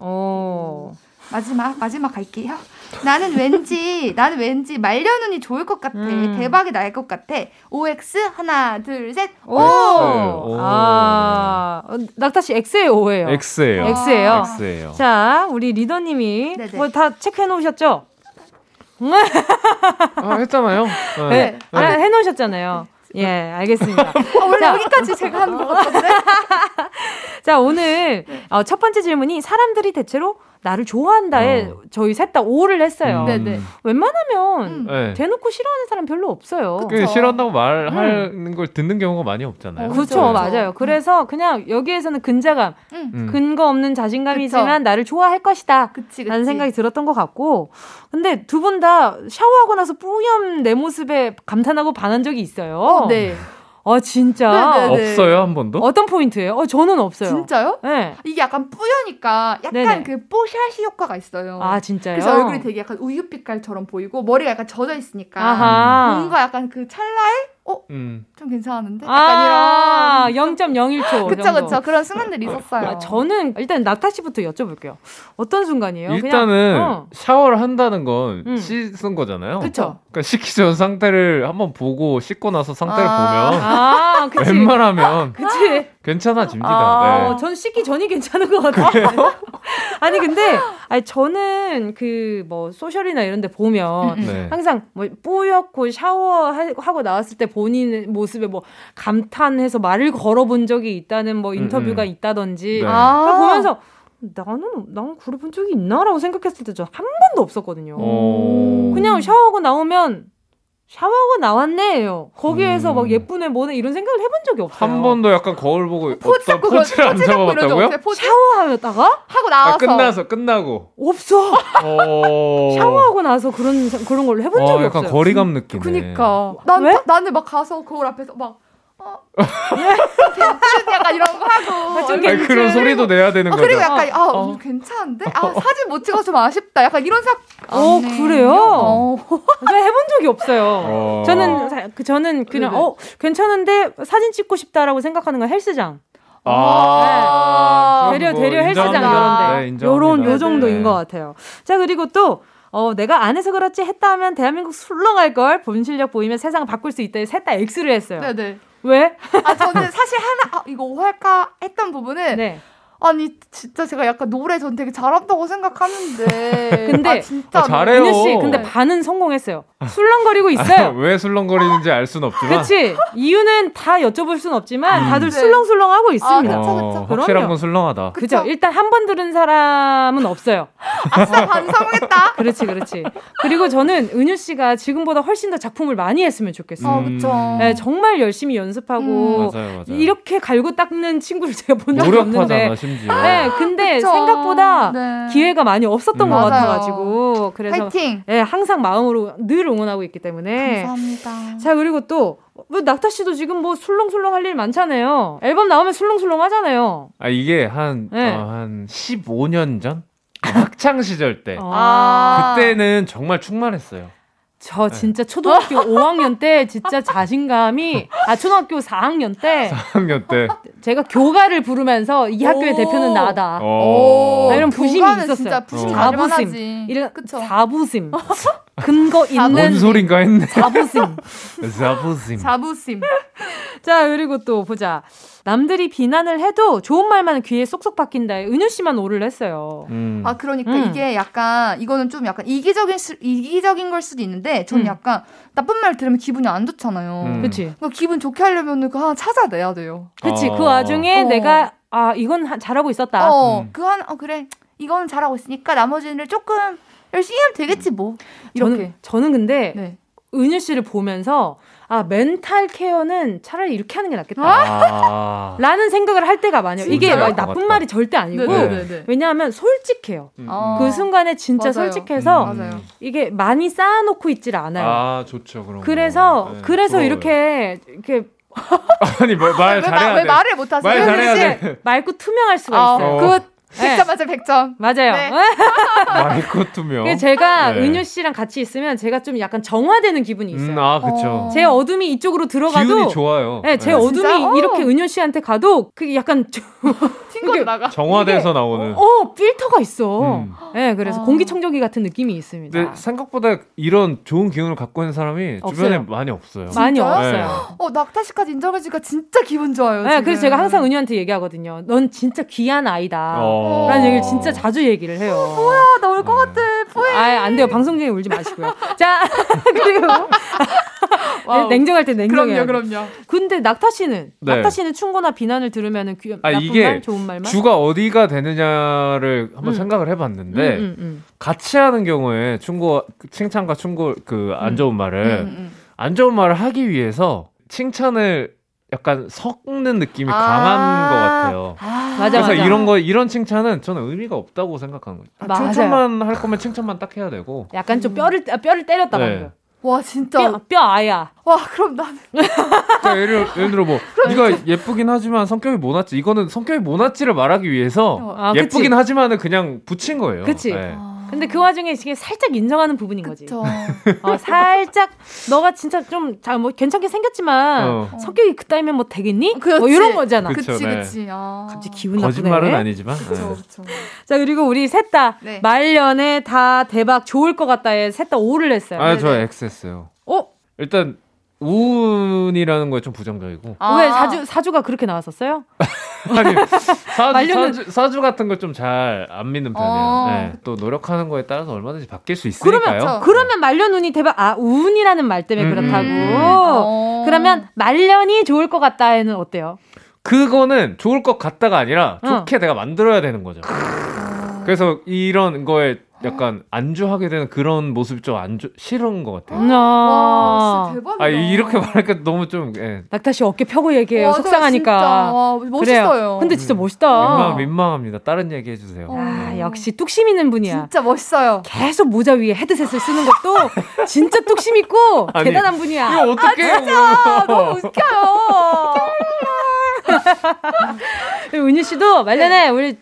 오. 마지막 마지막 갈게요. 나는 왠지 나는 왠지 말려눈이 좋을 것 같아. 음. 대박이 날 것 같아. OX 하나 둘 셋. 오. 오. 아. 어, 낙타 씨 X예요, O예요? X예요. X예요. X예요. 자, 우리 리더님이 네네. 뭐다 체크해 놓으셨죠? 아, 했잖아요. 네, 아, 해 놓으셨잖아요. 예, 알겠습니다. 어, 원래 자. 여기까지 제가 하는 것 같은데. 자, 오늘 어, 첫 번째 질문이 사람들이 대체로 나를 좋아한다에 어. 저희 셋 다 오를 했어요. 음. 네네. 웬만하면 음. 네. 대놓고 싫어하는 사람 별로 없어요. 그 싫어한다고 말하는 걸 듣는 경우가 많이 없잖아요. 어, 그렇죠, 그렇죠. 맞아요. 그래서 그냥 여기에서는 근자감, 응. 음. 근거 없는 자신감이지만 그쵸. 나를 좋아할 것이다. 그치 그치. 라는 생각이 들었던 것 같고 근데 두 분 다 샤워하고 나서 뿌연 내 모습에 감탄하고 반한 적이 있어요. 어, 네. 아 진짜 네네네. 없어요 한 번도? 어떤 포인트예요? 어 저는 없어요. 진짜요? 네. 이게 약간 뿌여니까 약간 네네. 그 뽀샤시 효과가 있어요. 아 진짜요? 그래서 얼굴이 되게 약간 우유 빛깔처럼 보이고 머리가 약간 젖어 있으니까 아하. 뭔가 약간 그 찰나에 어? 음. 좀 괜찮은데? 아, 약간 이런 0.01초. 그쵸. 그쵸 그런 순간들이 있었어요. 아, 저는 일단 낙타 씨부터 여쭤볼게요. 어떤 순간이에요? 일단은 그냥, 어. 샤워를 한다는 건 음. 씻은 거잖아요. 그쵸. 그러니까 씻기 전 상태를 한번 보고 씻고 나서 상태를 아. 보면 아, 그치. 웬만하면 그치. 괜찮아집니다. 아, 네. 전 씻기 전이 괜찮은 것 같아요. 아니, 근데, 아니, 저는 그, 뭐, 소셜이나 이런 데 보면, 음, 음. 네. 항상 뭐 뿌옇고 샤워하고 나왔을 때 본인 모습에 뭐 감탄해서 말을 걸어본 적이 있다는 뭐 인터뷰가 음. 있다든지 네. 아. 보면서 나는 나는 그래본 적이 있나라고 생각했을 때 저 한 번도 없었거든요. 어... 그냥 샤워하고 나오면 샤워하고 나왔네요. 거기에서 음. 막 예쁘네 뭐네 이런 생각을 해본 적이 없어요. 한 번도 약간 거울 보고 포즈 어떤 포즈를 안 포즈 잡고 이런 적 잡아봤다고요? 샤워하다가 하고 아, 나와서 끝나서 끝나고. 없어. 어... 샤워하고 나서 그런 그런 걸 해본 적이 어, 약간 없어요. 거리감 느끼네. 그니까 난 왜? 나는 막 가서 거울 앞에서 막 어, 괜찮 약간 이런 거 하고 좀 아니, 그런 소리도 내야 되는 어, 거죠. 그리고 약간 아 어. 음, 괜찮은데 아 사진 못 찍어서 좀 아쉽다 약간 이런 생각 어, 안 해요. 그래요? 어. 제가 해본 적이 없어요. 어. 저는 사- 그 저는 그냥 네네. 어 괜찮은데 사진 찍고 싶다라고 생각하는 건 헬스장. 아, 대려 그럼 뭐 대려 헬스장 인정합니다. 이런데 네. 요런 요 네, 정도인 네. 것 같아요. 자 그리고 또 어, 내가 안 해서 그렇지 했다 하면 대한민국 술렁할 걸. 본 실력 보이면 세상 바꿀 수 있다. 셋다 X를 했어요. 네네. 왜? 아 저는 사실 하나 아, 이거 오할까 했던 부분은 네. 아니 진짜 제가 약간 노래 전 되게 잘한다고 생각하는데 근데 아, 진짜 아, 잘해요. 씨, 근데 반은 성공했어요. 술렁거리고 있어요. 왜 술렁거리는지 알 수는 없지만. 그렇지. 이유는 다 여쭤볼 수는 없지만 다들 네. 술렁술렁하고 있습니다. 그쵸, 어, 그쵸. 확실한 그럼요. 건 술렁하다. 그죠? 일단 한 번 들은 사람은 없어요. 아싸 반성했다. 그렇지, 그렇지. 그리고 저는 은유 씨가 지금보다 훨씬 더 작품을 많이 했으면 좋겠어요. 어 음. 그쵸. 네, 정말 열심히 연습하고 음. 맞아요, 맞아요. 이렇게 갈고 닦는 친구를 제가 본 적이 노력하잖아 없는데. 심지어. 네, 근데 그쵸. 생각보다 네. 기회가 많이 없었던 음. 것. 같아가지고 그래서 파이팅. 네, 항상 마음으로 늘 응원하고 있기 때문에 감사합니다. 자 그리고 또 뭐, 낙타 씨도 지금 뭐 술렁술렁 할 일 많잖아요. 앨범 나오면 술렁술렁 하잖아요. 아 이게 한, 네. 어, 한 15년 전? 학창 시절 때. 아. 그때는 정말 충만했어요. 저 진짜 초등학교 5학년 때 진짜 자신감이 아 초등학교 4학년 때 4학년 때. 제가 교가를 부르면서 이 학교의 오. 대표는 나다. 어. 아, 이런 부심이 있었어요. 진짜 부심 어. 자부심. 이런 그쵸. 자부심. 근거 있는 뭔 소린가 했네. 자부심. 자부심. 자부심. 자, 그리고 또 보자. 남들이 비난을 해도 좋은 말만 귀에 쏙쏙 박힌다. 은유 씨만 오를 했어요. 음. 아 그러니까 음. 이게 약간 이거는 좀 약간 이기적인 수, 이기적인 걸 수도 있는데 저는 음. 약간 나쁜 말 들으면 기분이 안 좋잖아요. 음. 그치? 그러니까 기분 좋게 하려면 그거 하나 찾아내야 돼요. 그치. 어. 그 와중에 어. 내가, 아, 이건 하- 잘하고 있었다. 어, 음. 그 하나 어 그래 이거는 잘하고 있으니까 나머지는 조금 열심히 하면 되겠지 뭐 이렇게. 저는, 저는 근데 네. 은유 씨를 보면서, 아, mental care는 차라리 이렇게 하는 게 낫겠다. 아. 라는 생각을 할 때가 많아요. 이게? 막 나쁜 맞다. 말이 절대 아니고, 네네네. 왜냐하면 솔직해요. 음, 어. 그 순간에 진짜 맞아요. 솔직해서 음. 맞아요. 이게 많이 쌓아놓고 있질 않아요. 아, 좋죠. 그럼. 그래서 네, 그래서 부러워요. 이렇게 이렇게 아니 뭐, 말 왜, 잘해야 마, 왜 돼. 말을 못 하세요? 말 잘해야 돼. 맑고 투명할 수가 아, 있어요. good. 네. 100점 맞아요, 100점. 맞아요. 네. 마이크 투명. 그래서 제가 네. 은유 씨랑 같이 있으면 제가 좀 약간 정화되는 기분이 있어요. 음, 아, 그쵸. 어. 제 어둠이 이쪽으로 들어가도 기운이 좋아요. 네, 제 네. 어둠이 진짜? 어. 이렇게 은유 씨한테 가도 그게 약간 좀, 튕겨 나가. 정화돼서 나오는. 어 필터가 있어. 음. 네, 그래서 아. 공기청정기 같은 느낌이 있습니다. 근데 생각보다 이런 좋은 기운을 갖고 있는 사람이 주변에 없어요. 많이 없어요. 많이 진짜요? 없어요. 어, 낙타 씨까지 인정해주니까 진짜 기분 좋아요. 네, 지금. 그래서 제가 항상 은유한테 얘기하거든요. 넌 진짜 귀한 아이다. 어. 라는 얘기를 진짜 자주 얘기를 해요. 아, 나올 것 같아. 포에. 아, 안 돼요. 방송 중에 울지 마시고요. 자, 그리고 wow. 냉정할 때 냉정해요. 그럼요, 그럼요. 근데 낙타 씨는 네. 낙타 씨는 충고나 비난을 들으면은 귀, 아, 나쁜 이게 말, 좋은 말만. 주가 어디가 되느냐를 한번 음. 생각을 해봤는데 음, 음, 음. 같이 하는 경우에 충고 칭찬과 충고 그 안 좋은 말을 음, 음. 안 좋은 말을 하기 위해서 칭찬을 약간 섞는 느낌이 아. 강한 것 같아요. 아, 맞아, 그래서 맞아. 이런 거 이런 칭찬은 저는 의미가 없다고 생각하는 거예요. 아, 맞아요. 칭찬만 할 거면 칭찬만 딱 해야 되고. 약간 좀 뼈를 아, 뼈를 때렸다 네. 방금. 와, 진짜. 뼈, 뼈 아야. 와, 그럼 나는. 그러니까 예를, 예를 들어 뭐 네가 예쁘긴 하지만 성격이 모나지 이거는 성격이 모나지를 말하기 위해서 아, 그치. 예쁘긴 하지만은 그냥 붙인 거예요. 그치. 네. 근데 그 와중에 이게 살짝 인정하는 부분인 거지. 어, 살짝 너가 진짜 좀뭐 괜찮게 생겼지만 어. 성격이 그따위면 뭐 되겠니? 그렇지. 뭐 이런 거잖아. 그- 그치, 그쵸, 네. 그치. 아. 갑자기 기분 거짓말은 나쁘네. 아니지만 그쵸, 네. 그쵸. 자 그리고 우리 셋다 네. 말년에 다 대박 좋을 것 같다에 셋다 오를 했어요. 아, 저 네네. X 했어요. 어? 일단 우운이라는 거에 좀 부정적이고 아. 왜 사주 사주가 그렇게 나왔었어요? 아니 사주, 말려는- 사주, 사주 같은 걸 좀 잘 안 믿는 편이에요. 어. 네, 또 노력하는 거에 따라서 얼마든지 바뀔 수 그러면 있으니까요. 그러면 말년 운이 대박 아 운이라는 말 때문에 음, 그렇다고. 음, 어. 그러면 말년이 좋을 것 같다에는 어때요? 그거는 좋을 것 같다가 아니라 어. 좋게 내가 만들어야 되는 거죠. 그래서 이런 거에 약간 안주하게 되는 그런 모습이 좀 안 싫은 것 같아요. 음. 와, 아, 진짜 대박이다. 아 이렇게 말하니까 너무 좀 예, 낙타 씨 어깨 펴고 얘기해요. 맞아요, 진짜. 속상하니까. 와, 멋있어요. 그래요. 근데 진짜 멋있다. 민망 민망합니다. 다른 얘기 해주세요. 어. 아, 역시 뚝심 있는 분이야. 진짜 멋있어요. 계속 모자 위에 헤드셋을 쓰는 것도 진짜 뚝심 있고 아니, 대단한 분이야. 이거 어떻게? 아, 너무 웃겨요. 은유 씨도 말년에 우리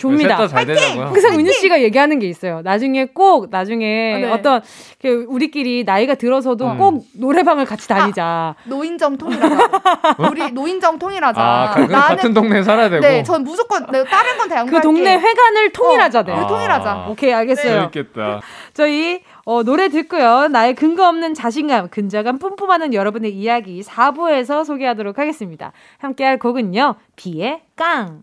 줍니다. 셋다잘 되자고요. 항상 은유 씨가 얘기하는 게 있어요. 나중에 꼭 나중에 아, 네. 어떤 그 우리끼리 나이가 들어서도 음. 꼭 노래방을 같이 다니자. 노인정 통일하자. 우리 노인정 통일하자. 아, 가- 같은 동네에 살아야 되고. 네, 전 무조건 네, 다른 건 다 양보할게. 그 동네 회관을 통일하자. 네. 그 통일하자. 오케이 알겠어요. 재밌겠다. 저희 어, 노래 듣고요. 나의 근거 없는 자신감, 근자감 뿜뿜하는 여러분의 이야기 4부에서 소개하도록 하겠습니다. 함께할 곡은요. 비의 깡.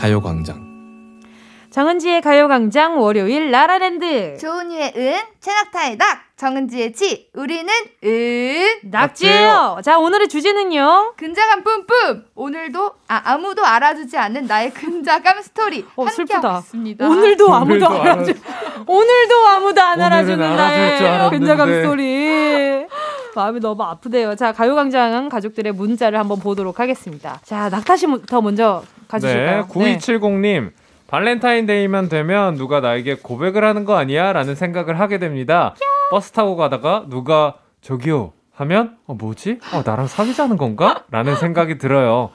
가요광장 정은지의 가요광장 월요일 라라랜드. 조은이의 은, 최낙타의 낙, 정은지의 지, 우리는 은. 낙지예요. 자 오늘의 주제는요. 근자감 뿜뿜. 오늘도 아, 아무도 알아주지 않는 나의 근자감 스토리 어, 함께 슬프다. 하고 있습니다. 오늘도 아무도 알아줘. 오늘도 아무도 안 알아주는 나의. 근자감 스토리. 마음이 너무 아프대요. 자, 가요광장 가족들의 문자를 한번 보도록 하겠습니다. 자, 낙타씨부터 먼저 네, 가주실까요? 9270님. 발렌타인데이만 되면 누가 나에게 고백을 하는 거 아니야? 라는 생각을 하게 됩니다. 버스 타고 가다가 누가 저기요 하면 어 뭐지? 어 나랑 사귀자는 건가? 라는 생각이 들어요.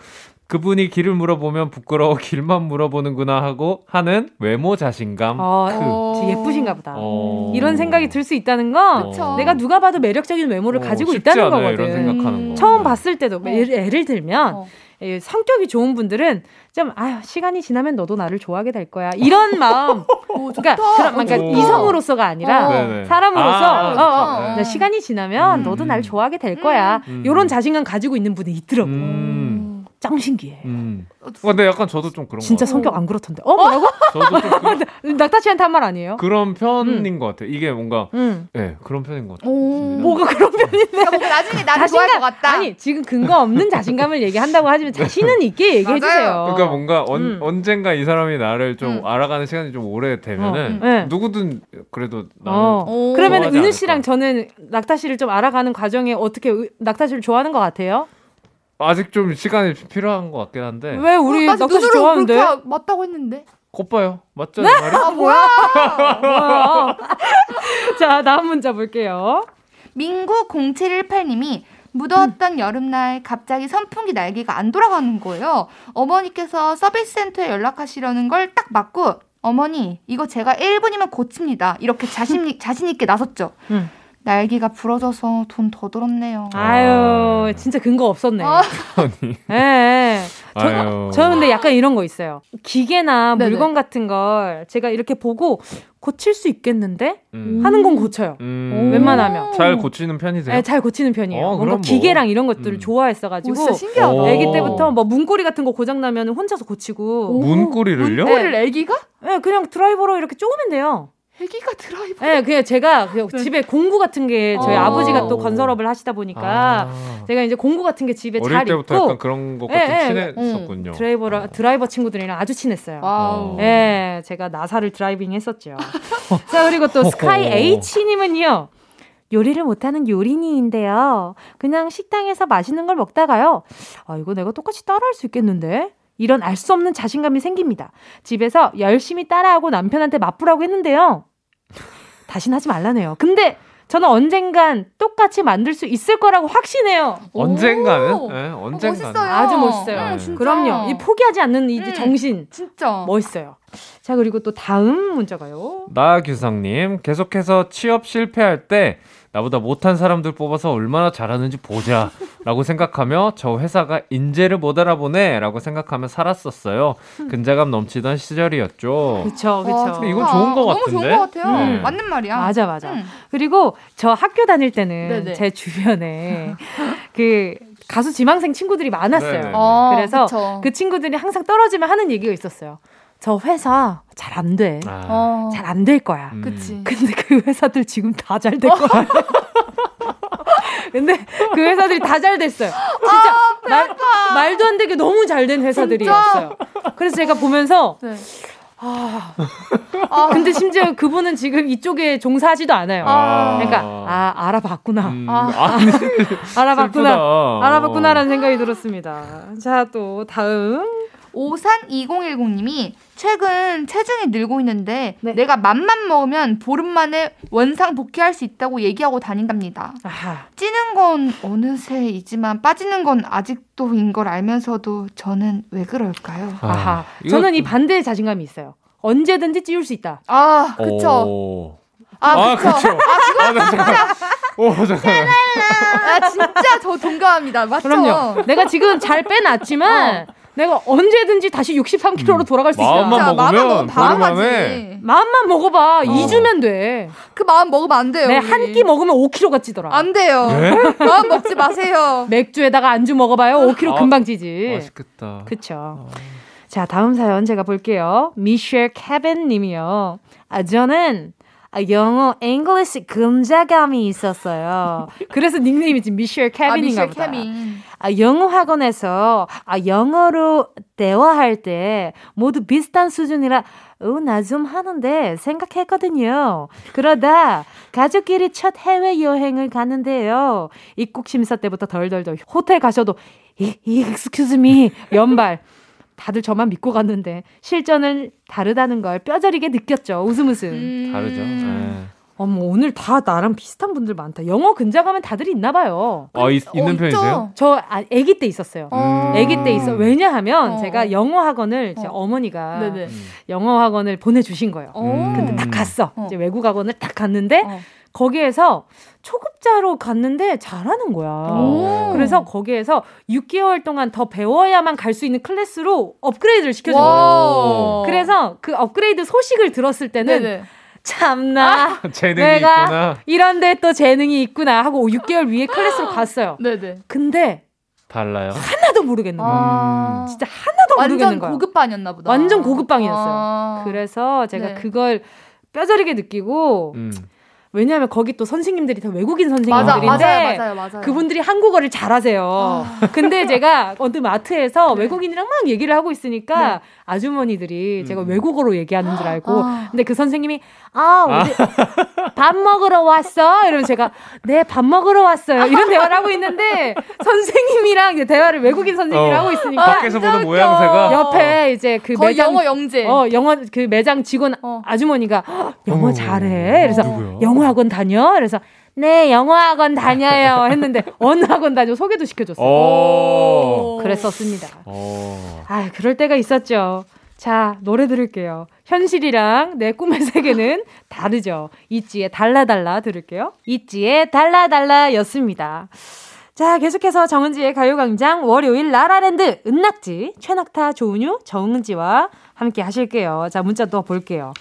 그분이 길을 물어보면 부끄러워 길만 물어보는구나 하고 하는 외모 자신감. 어, 크. 되게 예쁘신가 보다. 어. 이런 생각이 들 수 있다는 건 그쵸. 내가 누가 봐도 매력적인 외모를 어, 가지고 쉽지 있다는 않아요, 거거든. 이런 생각하는 거. 처음 네. 봤을 때도 예를, 예를 들면 어. 예, 성격이 좋은 분들은 좀 아유 시간이 지나면 너도 나를 좋아하게 될 거야 이런 마음 오, 그러니까 좋다. 그런 그러니까 오. 이성으로서가 아니라 어. 네네. 사람으로서 아, 어, 어. 나 시간이 지나면 음, 너도 음. 나를 좋아하게 될 거야 음. 이런 자신감 가지고 있는 분이 있더라고 음. 짱 신기해 음. 어, 근데 약간 저도 좀 그런 진짜 것 성격 안 그렇던데 어 뭐라고. 저도 좀 그, 낙타 씨한테 한 말 아니에요 그런 편인 것 같아요. 이게 뭔가 음 네, 그런 편인 것 같아요. 오. 뭐가 그런 편인데 그러니까 뭔가 나중에 나를 좋아할 것 같다. 아니 지금 근거 없는 자신감을 얘기한다고 하지만 자신은 있게 얘기해. 주세요 그러니까 뭔가 언, 음. 언젠가 이 사람이 나를 좀 음. 알아가는 시간이 좀 오래 되면은 어, 네. 누구든 그래도 나는 어. 오. 그러면 않을까. 씨랑 저는 낙타 씨를 좀 알아가는 과정에 어떻게 의- 낙타 씨를 좋아하는 것 같아요? 아직 좀 시간이 필요한 것 같긴 한데 왜 우리 나 낙타 씨 좋아하는데? 맞다고 했는데. 겉봐요 맞죠 내 말이? 아 뭐야? 뭐야? 자 다음 문자 볼게요. 민구 0718님이 무더웠던 여름날 갑자기 선풍기 날개가 안 돌아가는 거예요. 어머니께서 서비스 센터에 연락하시려는 걸 딱 맞고 어머니 이거 제가 1분이면 고칩니다. 이렇게 자신 자신 있게 나섰죠. 음. 날개가 부러져서 돈 더 들었네요. 아유 진짜 근거 없었네. 아. 아니 예, 예. 저. 저는 근데 약간 이런 거 있어요. 기계나 네네. 물건 같은 걸 제가 이렇게 보고 고칠 수 있겠는데 음. 하는 건 고쳐요. 음. 웬만하면. 잘 고치는 편이세요? 예, 잘 고치는 편이에요. 어, 뭔가 뭐. 기계랑 이런 것들을 음. 좋아했어가지고 오, 진짜 신기하다. 오. 아기 때부터 뭐 문고리 같은 거 고장 나면 혼자서 고치고. 문고리를요? 문고리를 애기가? 예, 그냥 드라이버로 이렇게 쪼으면 돼요. 애기가 드라이버. 예, 그냥 제가 그 집에 공구 같은 게 저희 어. 아버지가 또 건설업을 하시다 보니까 아. 제가 이제 공구 같은 게 집에 어릴 잘 때부터 있고 약간 그런 것과 예, 좀 예. 친했었군요. 드라이버라 드라이버 친구들이랑 아주 친했어요. 어. 예, 제가 나사를 driving 했었죠. 자, 그리고 또 스카이 H님은요. 요리를 못하는 요리니인데요. 그냥 식당에서 맛있는 걸 먹다가요. 아, 이거 내가 똑같이 따라할 수 있겠는데? 이런 알 수 없는 자신감이 생깁니다. 집에서 열심히 따라하고 남편한테 맛보라고 했는데요. 다신 하지 말라네요. 근데 저는 언젠간 똑같이 만들 수 있을 거라고 확신해요. 언젠가는? 오. 예, 어, 언젠가는. 멋있어요. 아주 멋있어요. 응, 네. 진짜. 그럼요. 이 포기하지 않는 이 음. 정신. 진짜. 멋있어요. 자, 그리고 또 다음 문자가요. 나규성님 계속해서 취업 실패할 때 나보다 못한 사람들 뽑아서 얼마나 잘하는지 보자 라고 생각하며 저 회사가 인재를 못 알아보네 라고 생각하며 살았었어요 근자감 넘치던 시절이었죠 그쵸, 그쵸. 와, 이건. 좋은 것 너무 같은데? 좋은 것 같아요. 네. 맞는 말이야. 맞아, 맞아. 응. 그리고 저 학교 다닐 때는 네네. 제 주변에 그 가수 지망생 친구들이 많았어요. 네네. 어, 그래서 그쵸. 그 친구들이 항상 떨어지면 하는 얘기가 있었어요. 저 회사 잘 안 돼. 아, 어. 잘안 될 거야. 음. 그치. 근데 그 회사들 지금 다 잘 될 거야. 근데 그 회사들이 다 잘 됐어요. 진짜 말, 말도 안 되게 너무 잘 된 회사들이었어요. 그래서 제가 보면서 네. 아, 근데 심지어 그분은 지금 이쪽에 종사하지도 않아요. 아. 그러니까 아 알아봤구나. 음, 아. 아니, 알아봤구나. 슬프다. 알아봤구나라는 생각이 들었습니다. 자, 또 다음. 오산 2010님이 최근 체중이 늘고 있는데 네. 내가 맘만 먹으면 보름 만에 원상 복귀할 수 있다고 얘기하고 다닌답니다. 아하. 찌는 건 어느새이지만 빠지는 건 아직도인 걸 알면서도 저는 왜 그럴까요? 아하. 이거- 저는 이 반대의 자신감이 있어요. 언제든지 찌울 수 있다. 아, 그쵸. 오. 아, 아, 그쵸. 그쵸. 아, 나 잠깐. 오, 잠깐. 아, 진짜 저 동감합니다. 맞죠? 그럼요. 내가 지금 잘 빼놨지만 내가 언제든지 다시 63kg로 돌아갈 수 있다. 음. 마음만 자, 마음만 먹으면 안에 가지. 마음만 먹어봐. 2주면 돼. 그 마음 먹으면 안 돼요. 내 우리. 한끼 먹으면 5kg가 찌더라. 안 돼요. 네? 마음 먹지 마세요. 맥주에다가 안주 먹어봐요. 5kg 아, 금방 찌지. 맛있겠다. 그쵸. 자, 다음 사연 제가 볼게요. 미셸 캐빈 님이요. 아, 저는 아, 영어, English 근자감이 있었어요. 그래서 닉네임이 지금 미셸 아, 캐빈인가 미셸 보다. 케빈. 아, 영어 학원에서 아, 영어로 대화할 때 모두 비슷한 수준이라 어, 나좀 하는데 생각했거든요. 그러다 가족끼리 첫 해외 여행을 가는데요. 입국 심사 때부터 덜덜덜 호텔 가서도 이, 이 excuse me 연발 다들 저만 믿고 갔는데 실전은 다르다는 걸 뼈저리게 느꼈죠. 웃음 웃음. 음. 다르죠. 네. 어머 오늘 다 나랑 비슷한 분들 많다. 영어 근자감은 다들 있나 봐요. 아, 있, 있는 어? 편이세요? 저 아, 아기 때 있었어요. 어. 아기 때 있어. 왜냐하면 어. 제가 영어 학원을 제 어. 어머니가 네네. 음. 영어 학원을 보내주신 거예요. 어. 근데 딱 갔어. 어. 이제 외국 학원을 딱 갔는데 어. 거기에서 초급자로 갔는데 잘하는 거야. 오. 그래서 거기에서 6개월 동안 더 배워야만 갈 수 있는 클래스로 업그레이드를 시켜준 거예요. 와. 그래서 그 업그레이드 소식을 들었을 때는 네네. 참나 재능이 내가 있구나. 이런데 또 재능이 있구나 하고 6개월 위에 클래스로 갔어요. 네네. 근데 달라요. 하나도 모르겠는 거야. 아. 진짜 하나도 모르겠는 완전 거야. 고급반이었나 보다. 완전 고급방이었어요. 아. 그래서 제가 네. 그걸 뼈저리게 느끼고 음. 왜냐하면 거기 또 선생님들이 다 외국인 맞아, 선생님들인데 맞아요, 맞아요, 맞아요. 그분들이 한국어를 잘하세요. 근데 제가 어느 마트에서 네. 외국인이랑 막 얘기를 하고 있으니까 아주머니들이 제가 음. 외국어로 얘기하는 줄 알고 아. 근데 그 선생님이 아, 우리 밥 먹으러 왔어? 이러면 제가 네, 밥 먹으러 왔어요. 이런 대화를 하고 있는데 선생님이랑 이제 대화를 외국인 선생님이랑 어. 하고 있으니까 밖에서 보는 모양새가 옆에 이제 그 거의 매장 영어 영재. 어, 영어 그 매장 직원 어. 아주머니가 "헉, 영어 어머, 잘해. 그래서 누구야? 영어 학원 다녀. 그래서 네, 영어 학원 다녀요. 했는데 어느 학원 다녀 소개도 시켜줬어요. 오. 그랬었습니다. 오. 아, 그럴 때가 있었죠. 자, 노래 들을게요. 현실이랑 내 꿈의 세계는 다르죠. 있지의 달라달라 들을게요. 있지의 달라달라 였습니다. 자, 계속해서 정은지의 가요광장 월요일 라라랜드 은낙지 최낙타 조은유 정은지와 함께 하실게요. 자, 문자 또 볼게요.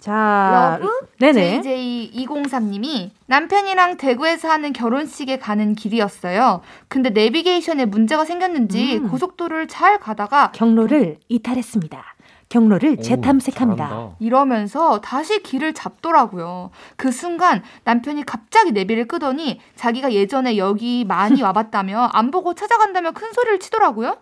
자, 러브 네네. JJ203님이 남편이랑 대구에서 하는 결혼식에 가는 길이었어요. 근데 내비게이션에 문제가 생겼는지 음. 고속도로를 잘 가다가 경로를 이탈했습니다. 경로를 오, 재탐색합니다. 이러면서 다시 길을 잡더라고요. 그 순간 남편이 갑자기 내비를 끄더니 자기가 예전에 여기 많이 와봤다며 안 보고 찾아간다며 큰 소리를 치더라고요.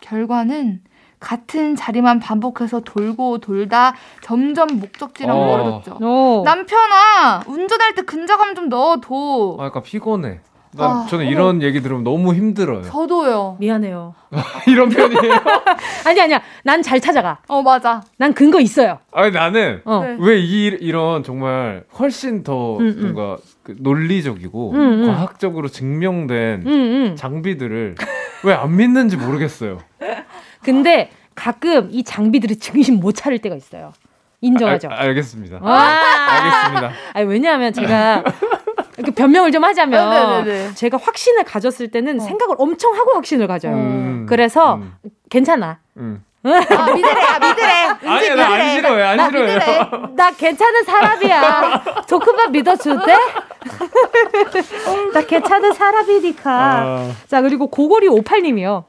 결과는 같은 자리만 반복해서 돌고 돌다 점점 목적지랑 어. 멀어졌죠. 오. 남편아 운전할 때 근자감 좀 넣어둬. 아, 약간 피곤해. 난 아, 저는 어머. 이런 얘기 들으면 너무 힘들어요. 저도요. 미안해요. 이런 편이에요. 아니 아니야. 난 잘 찾아가. 어 맞아. 난 근거 있어요. 아니 나는 어. 네. 왜 이, 이런 정말 훨씬 더 음, 음. 뭔가 그 논리적이고 음, 음. 과학적으로 증명된 응, 응. 장비들을 왜 안 믿는지 모르겠어요. 근데 가끔 이 장비들이 정신 못 차릴 때가 있어요. 인정하죠. 알, 알겠습니다. 와. 알겠습니다. 아니, 왜냐하면 제가 이렇게 변명을 좀 하자면 아, 네네네. 제가 확신을 가졌을 때는 어. 생각을 엄청 하고 확신을 가져요. 음, 그래서 음, 괜찮아. 음. 아 믿으래, 아, 믿으래. 아니 나안 믿으래. 싫어요. 안나 싫어요. 나 괜찮은 사람이야. 조금만 믿어줄 때? 나 괜찮은 사람이니까. 아. 자, 그리고 고고리 58님이요.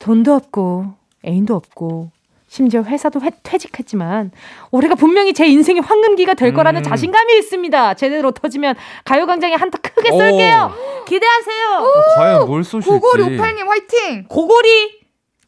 돈도 없고, 애인도 없고, 심지어 회사도 회- 퇴직했지만, 올해가 분명히 제 인생의 황금기가 될 거라는 음. 자신감이 있습니다. 제대로 터지면 가요광장에 한타 크게 쏠게요. 기대하세요. 어, 과연 뭘 쏘실지. 고고리 오팔님 화이팅. 고고리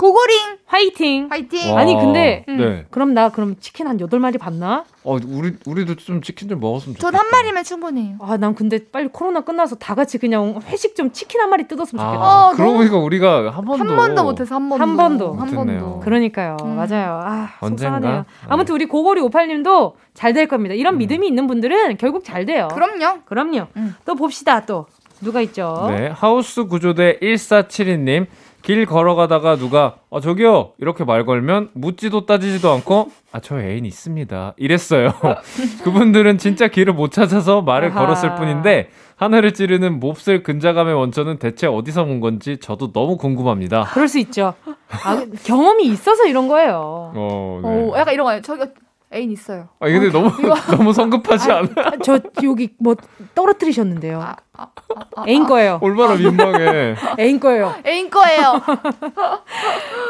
고고링 화이팅. 화이팅. 와. 아니 근데 네. 그럼 나 그럼 치킨 한 8마리 받나? 어, 우리 우리도 좀 치킨 좀 먹었으면 좋겠다. 전 한 마리면 충분해요. 아, 난 근데 빨리 코로나 끝나서 다 같이 그냥 회식 좀 치킨 한 마리 뜯었으면 좋겠다. 아, 어, 그러고 보니까 우리가 한 번도 한 번도 못해서 한 번도 한 번도. 한 못했네요. 번도. 그러니까요. 음. 맞아요. 아, 언젠가? 속상하네요. 네. 아무튼 우리 고고리 오팔님도 잘 될 겁니다. 이런 음. 믿음이 있는 분들은 결국 잘 돼요. 그럼요. 그럼요. 음. 또 봅시다. 또 누가 있죠? 네, 하우스 구조대 1472님 길 걸어가다가 누가 어 저기요 이렇게 말 걸면 묻지도 따지지도 않고 아 저 애인 있습니다 이랬어요. 그분들은 진짜 길을 못 찾아서 말을 아하. 걸었을 뿐인데 하늘을 찌르는 몹쓸 근자감의 원천은 대체 어디서 온 건지 저도 너무 궁금합니다. 그럴 수 있죠. 아, 경험이 있어서 이런 거예요. 어, 네. 어, 약간 이런 거예요. 저기 애인 있어요. 아 근데 너무 너무 성급하지 않아? 아, 저 여기 뭐 떨어뜨리셨는데요. 아, 아, 아, 아, 애인 거예요. 얼마나 민망해. 애인 거예요. 애인 거예요.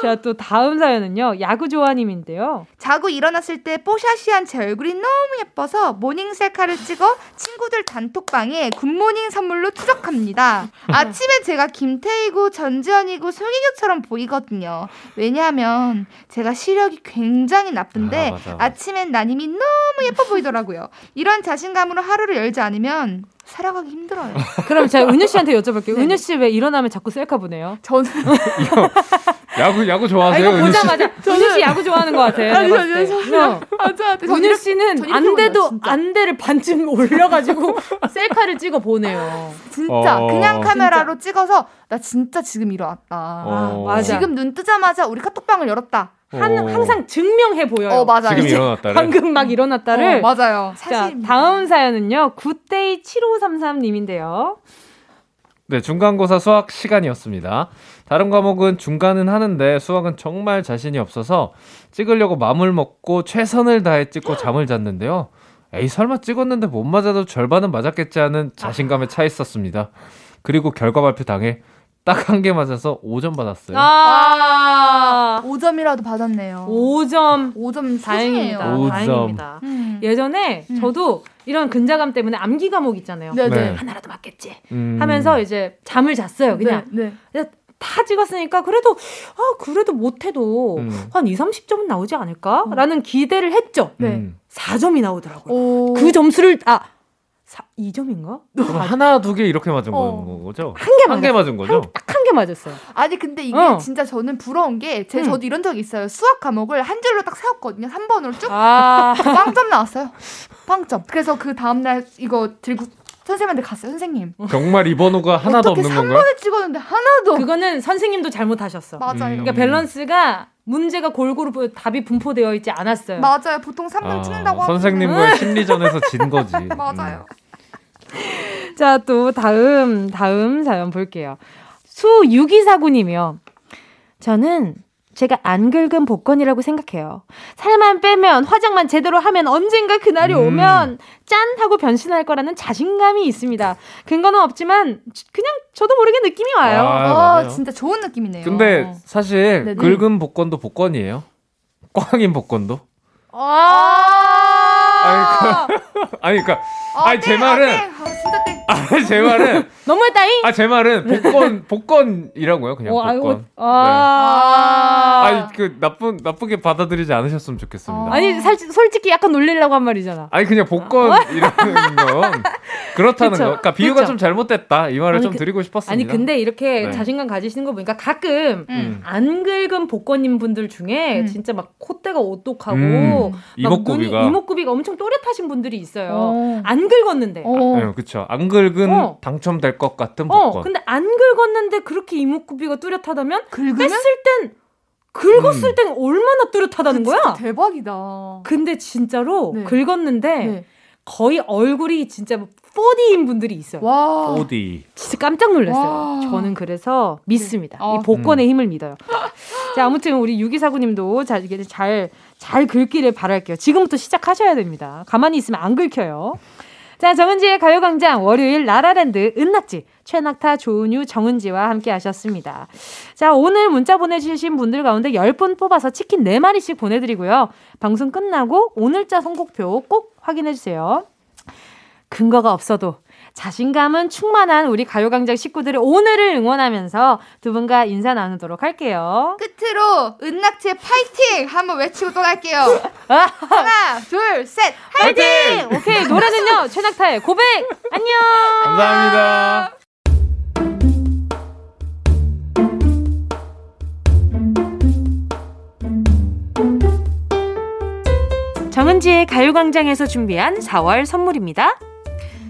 자, 또 다음 사연은요. 야구 조아님인데요. 자고 일어났을 때 뽀샤시한 제 얼굴이 너무 예뻐서 morning 셀카를 찍어 친구들 단톡방에 good morning 선물로 투척합니다. 아침에 제가 김태희고 전지현이고 송혜교처럼 보이거든요. 왜냐하면 제가 시력이 굉장히 나쁜데 아. 아침엔 나님이 너무 예뻐 보이더라고요. 이런 자신감으로 하루를 열지 않으면 살아가기 힘들어요. 그럼 제가 은유 씨한테 여쭤볼게요. 네. 은유 씨 왜 일어나면 자꾸 셀카 보내요? 저는 야구 야구 아, 좋아하세요? 이거 은유 씨? 보자마자 은유 씨 야구 좋아하는 것 같아요. 아니, 내가 아니, 어. 맞아. 은유 씨는 진짜. 안대를 반쯤 올려가지고 셀카를 찍어 보내요. 진짜 어. 그냥 카메라로 찍어서 나 진짜 지금 일어났다. 어. 맞아. 지금 눈 뜨자마자 우리 카톡방을 열었다. 한, 어. 항상 증명해 보여요. 어 맞아요. 지금 일어났다를. 방금 막 일어났다를. 어, 맞아요. 자, 사실 다음 사연은요. 굿데이 7533님인데요. 네, 중간고사 수학 시간이었습니다. 다른 과목은 중간은 하는데 수학은 정말 자신이 없어서 찍으려고 마음을 먹고 최선을 다해 찍고 잠을 잤는데요. 에이, 설마 찍었는데 못 맞아도 절반은 맞았겠지 하는 자신감에 차 있었습니다. 그리고 결과 발표 당해 딱 한 개 맞아서 5점 받았어요. 아, 5점이라도 받았네요. 5점. 5점 다행입니다. 오 점. 다행입니다. 음. 예전에 음. 저도 이런 근자감 때문에 암기 과목 있잖아요. 네네. 네. 하나라도 맞겠지. 음. 하면서 이제 잠을 잤어요. 그냥 네. 네. 다 찍었으니까 그래도 아 그래도 못해도 음. 한 2, 30점은 나오지 않을까라는 기대를 했죠. 네. 음. 4점이 나오더라고요. 오. 그 점수를 아 4, 2점인가? 그럼 하나, 두 개 이렇게 맞은 어. 거죠? 한개 한 개 맞은 거죠? 딱 한 개 맞았어요. 아니 근데 이게 어. 진짜 저는 부러운 게 제 음. 저도 이런 적이 있어요. 수학 과목을 한 줄로 딱 세웠거든요. 3번으로 쭉 아 빵점 나왔어요. 빵점. 그래서 그 다음 날 이거 들고 선생님한테 갔어요. 선생님. 어. 정말 이 번 호가 하나도 어떻게 없는 건가요? 3번을 찍었는데 하나도 그거는 선생님도 잘못하셨어. 맞아요. 음. 그러니까 밸런스가 문제가 골고루 부- 답이 분포되어 있지 않았어요. 맞아요. 보통 3번 아, 찍는다고 하는데. 선생님과의 심리전에서 진 거지. 맞아요. 자, 또 다음 다음 사연 볼게요. 수6249님이요. 저는 제가 안 긁은 복권이라고 생각해요. 살만 빼면 화장만 제대로 하면 언젠가 그날이 음. 오면 짠 하고 변신할 거라는 자신감이 있습니다. 근거는 없지만 그냥 저도 모르게 느낌이 와요. 아, 아, 맞아요. 진짜 좋은 느낌이네요. 근데 사실 네네. 긁은 복권도 복권이에요. 꽝인 복권도. 아, 아니 그러니까 아, 아니, 제 땡, 말은- 아, 땡. 아, 진짜 땡. 아니 제 말은 너무했다잉. 아 제 말은 복권 복권이라고요 그냥 어, 아이고, 복권. 아. 아니 그 나쁜 나쁘게 받아들이지 않으셨으면 좋겠습니다. 아. 아니 살, 솔직히 약간 놀리려고 한 말이잖아. 아니 그냥 복권이라는 건 그렇다는 그쵸, 거. 그러니까 비유가 그쵸. 좀 잘못됐다 이 말을 아니, 좀 그- 드리고 싶었습니다. 아니 근데 이렇게 네. 자신감 가지시는 거 보니까 가끔 음. 안 긁은 복권인 분들 중에 음. 진짜 막 콧대가 오똑하고 음, 막 이목구비가 눈이, 이목구비가 엄청 또렷하신 분들이 있어요. 어. 안 긁었는데. 어. 네, 그렇죠. 안 긁은 어. 당첨될 것 같은 어, 복권. 근데 안 긁었는데 그렇게 이목구비가 뚜렷하다면 긁으면 뺐을 땐 긁었을 음. 땐 얼마나 뚜렷하다는 진짜 거야? 대박이다. 근데 진짜로 네. 긁었는데 네. 거의 얼굴이 진짜 4D인 분들이 있어요. 와. 어디? 진짜 깜짝 놀랐어요. 와. 저는 그래서 믿습니다. 네. 어. 이 복권의 힘을 믿어요. 자, 아무튼 우리 유기사구님도 잘, 이게 잘, 잘 긁기를 바랄게요. 지금부터 시작하셔야 됩니다. 가만히 있으면 안 긁혀요. 자, 정은지의 가요광장 월요일 라라랜드 은낙지 최낙타 조은유 정은지와 함께 하셨습니다. 자, 오늘 문자 보내주신 분들 가운데 10분 뽑아서 치킨 4마리씩 보내드리고요. 방송 끝나고 오늘자 선곡표 꼭 확인해주세요. 근거가 없어도 자신감은 충만한 우리 가요광장 식구들의 오늘을 응원하면서 두 분과 인사 나누도록 할게요. 끝으로 은낙지의 파이팅 한번 외치고 또 갈게요. 하나, 둘, 셋, 파이팅! 파이팅! 오케이 노래는요 최낙타의 고백 안녕. 감사합니다. 정은지의 가요광장에서 준비한 4월 선물입니다.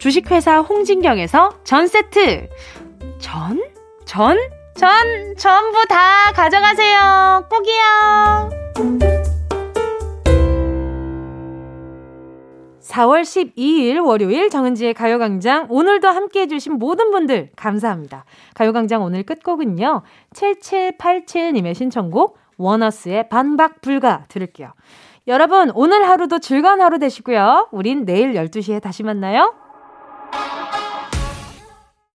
주식회사 홍진경에서 전 세트, 전? 전? 전 전부 다 가져가세요. 꼭이요. 4월 12일 월요일 정은지의 가요광장 오늘도 함께 해 주신 모든 분들 감사합니다. 가요광장 오늘 끝곡은요. 7787님의 신청곡 원어스의 반박 불가 들을게요. 여러분 오늘 하루도 즐거운 하루 되시고요. 우린 내일 12시에 다시 만나요.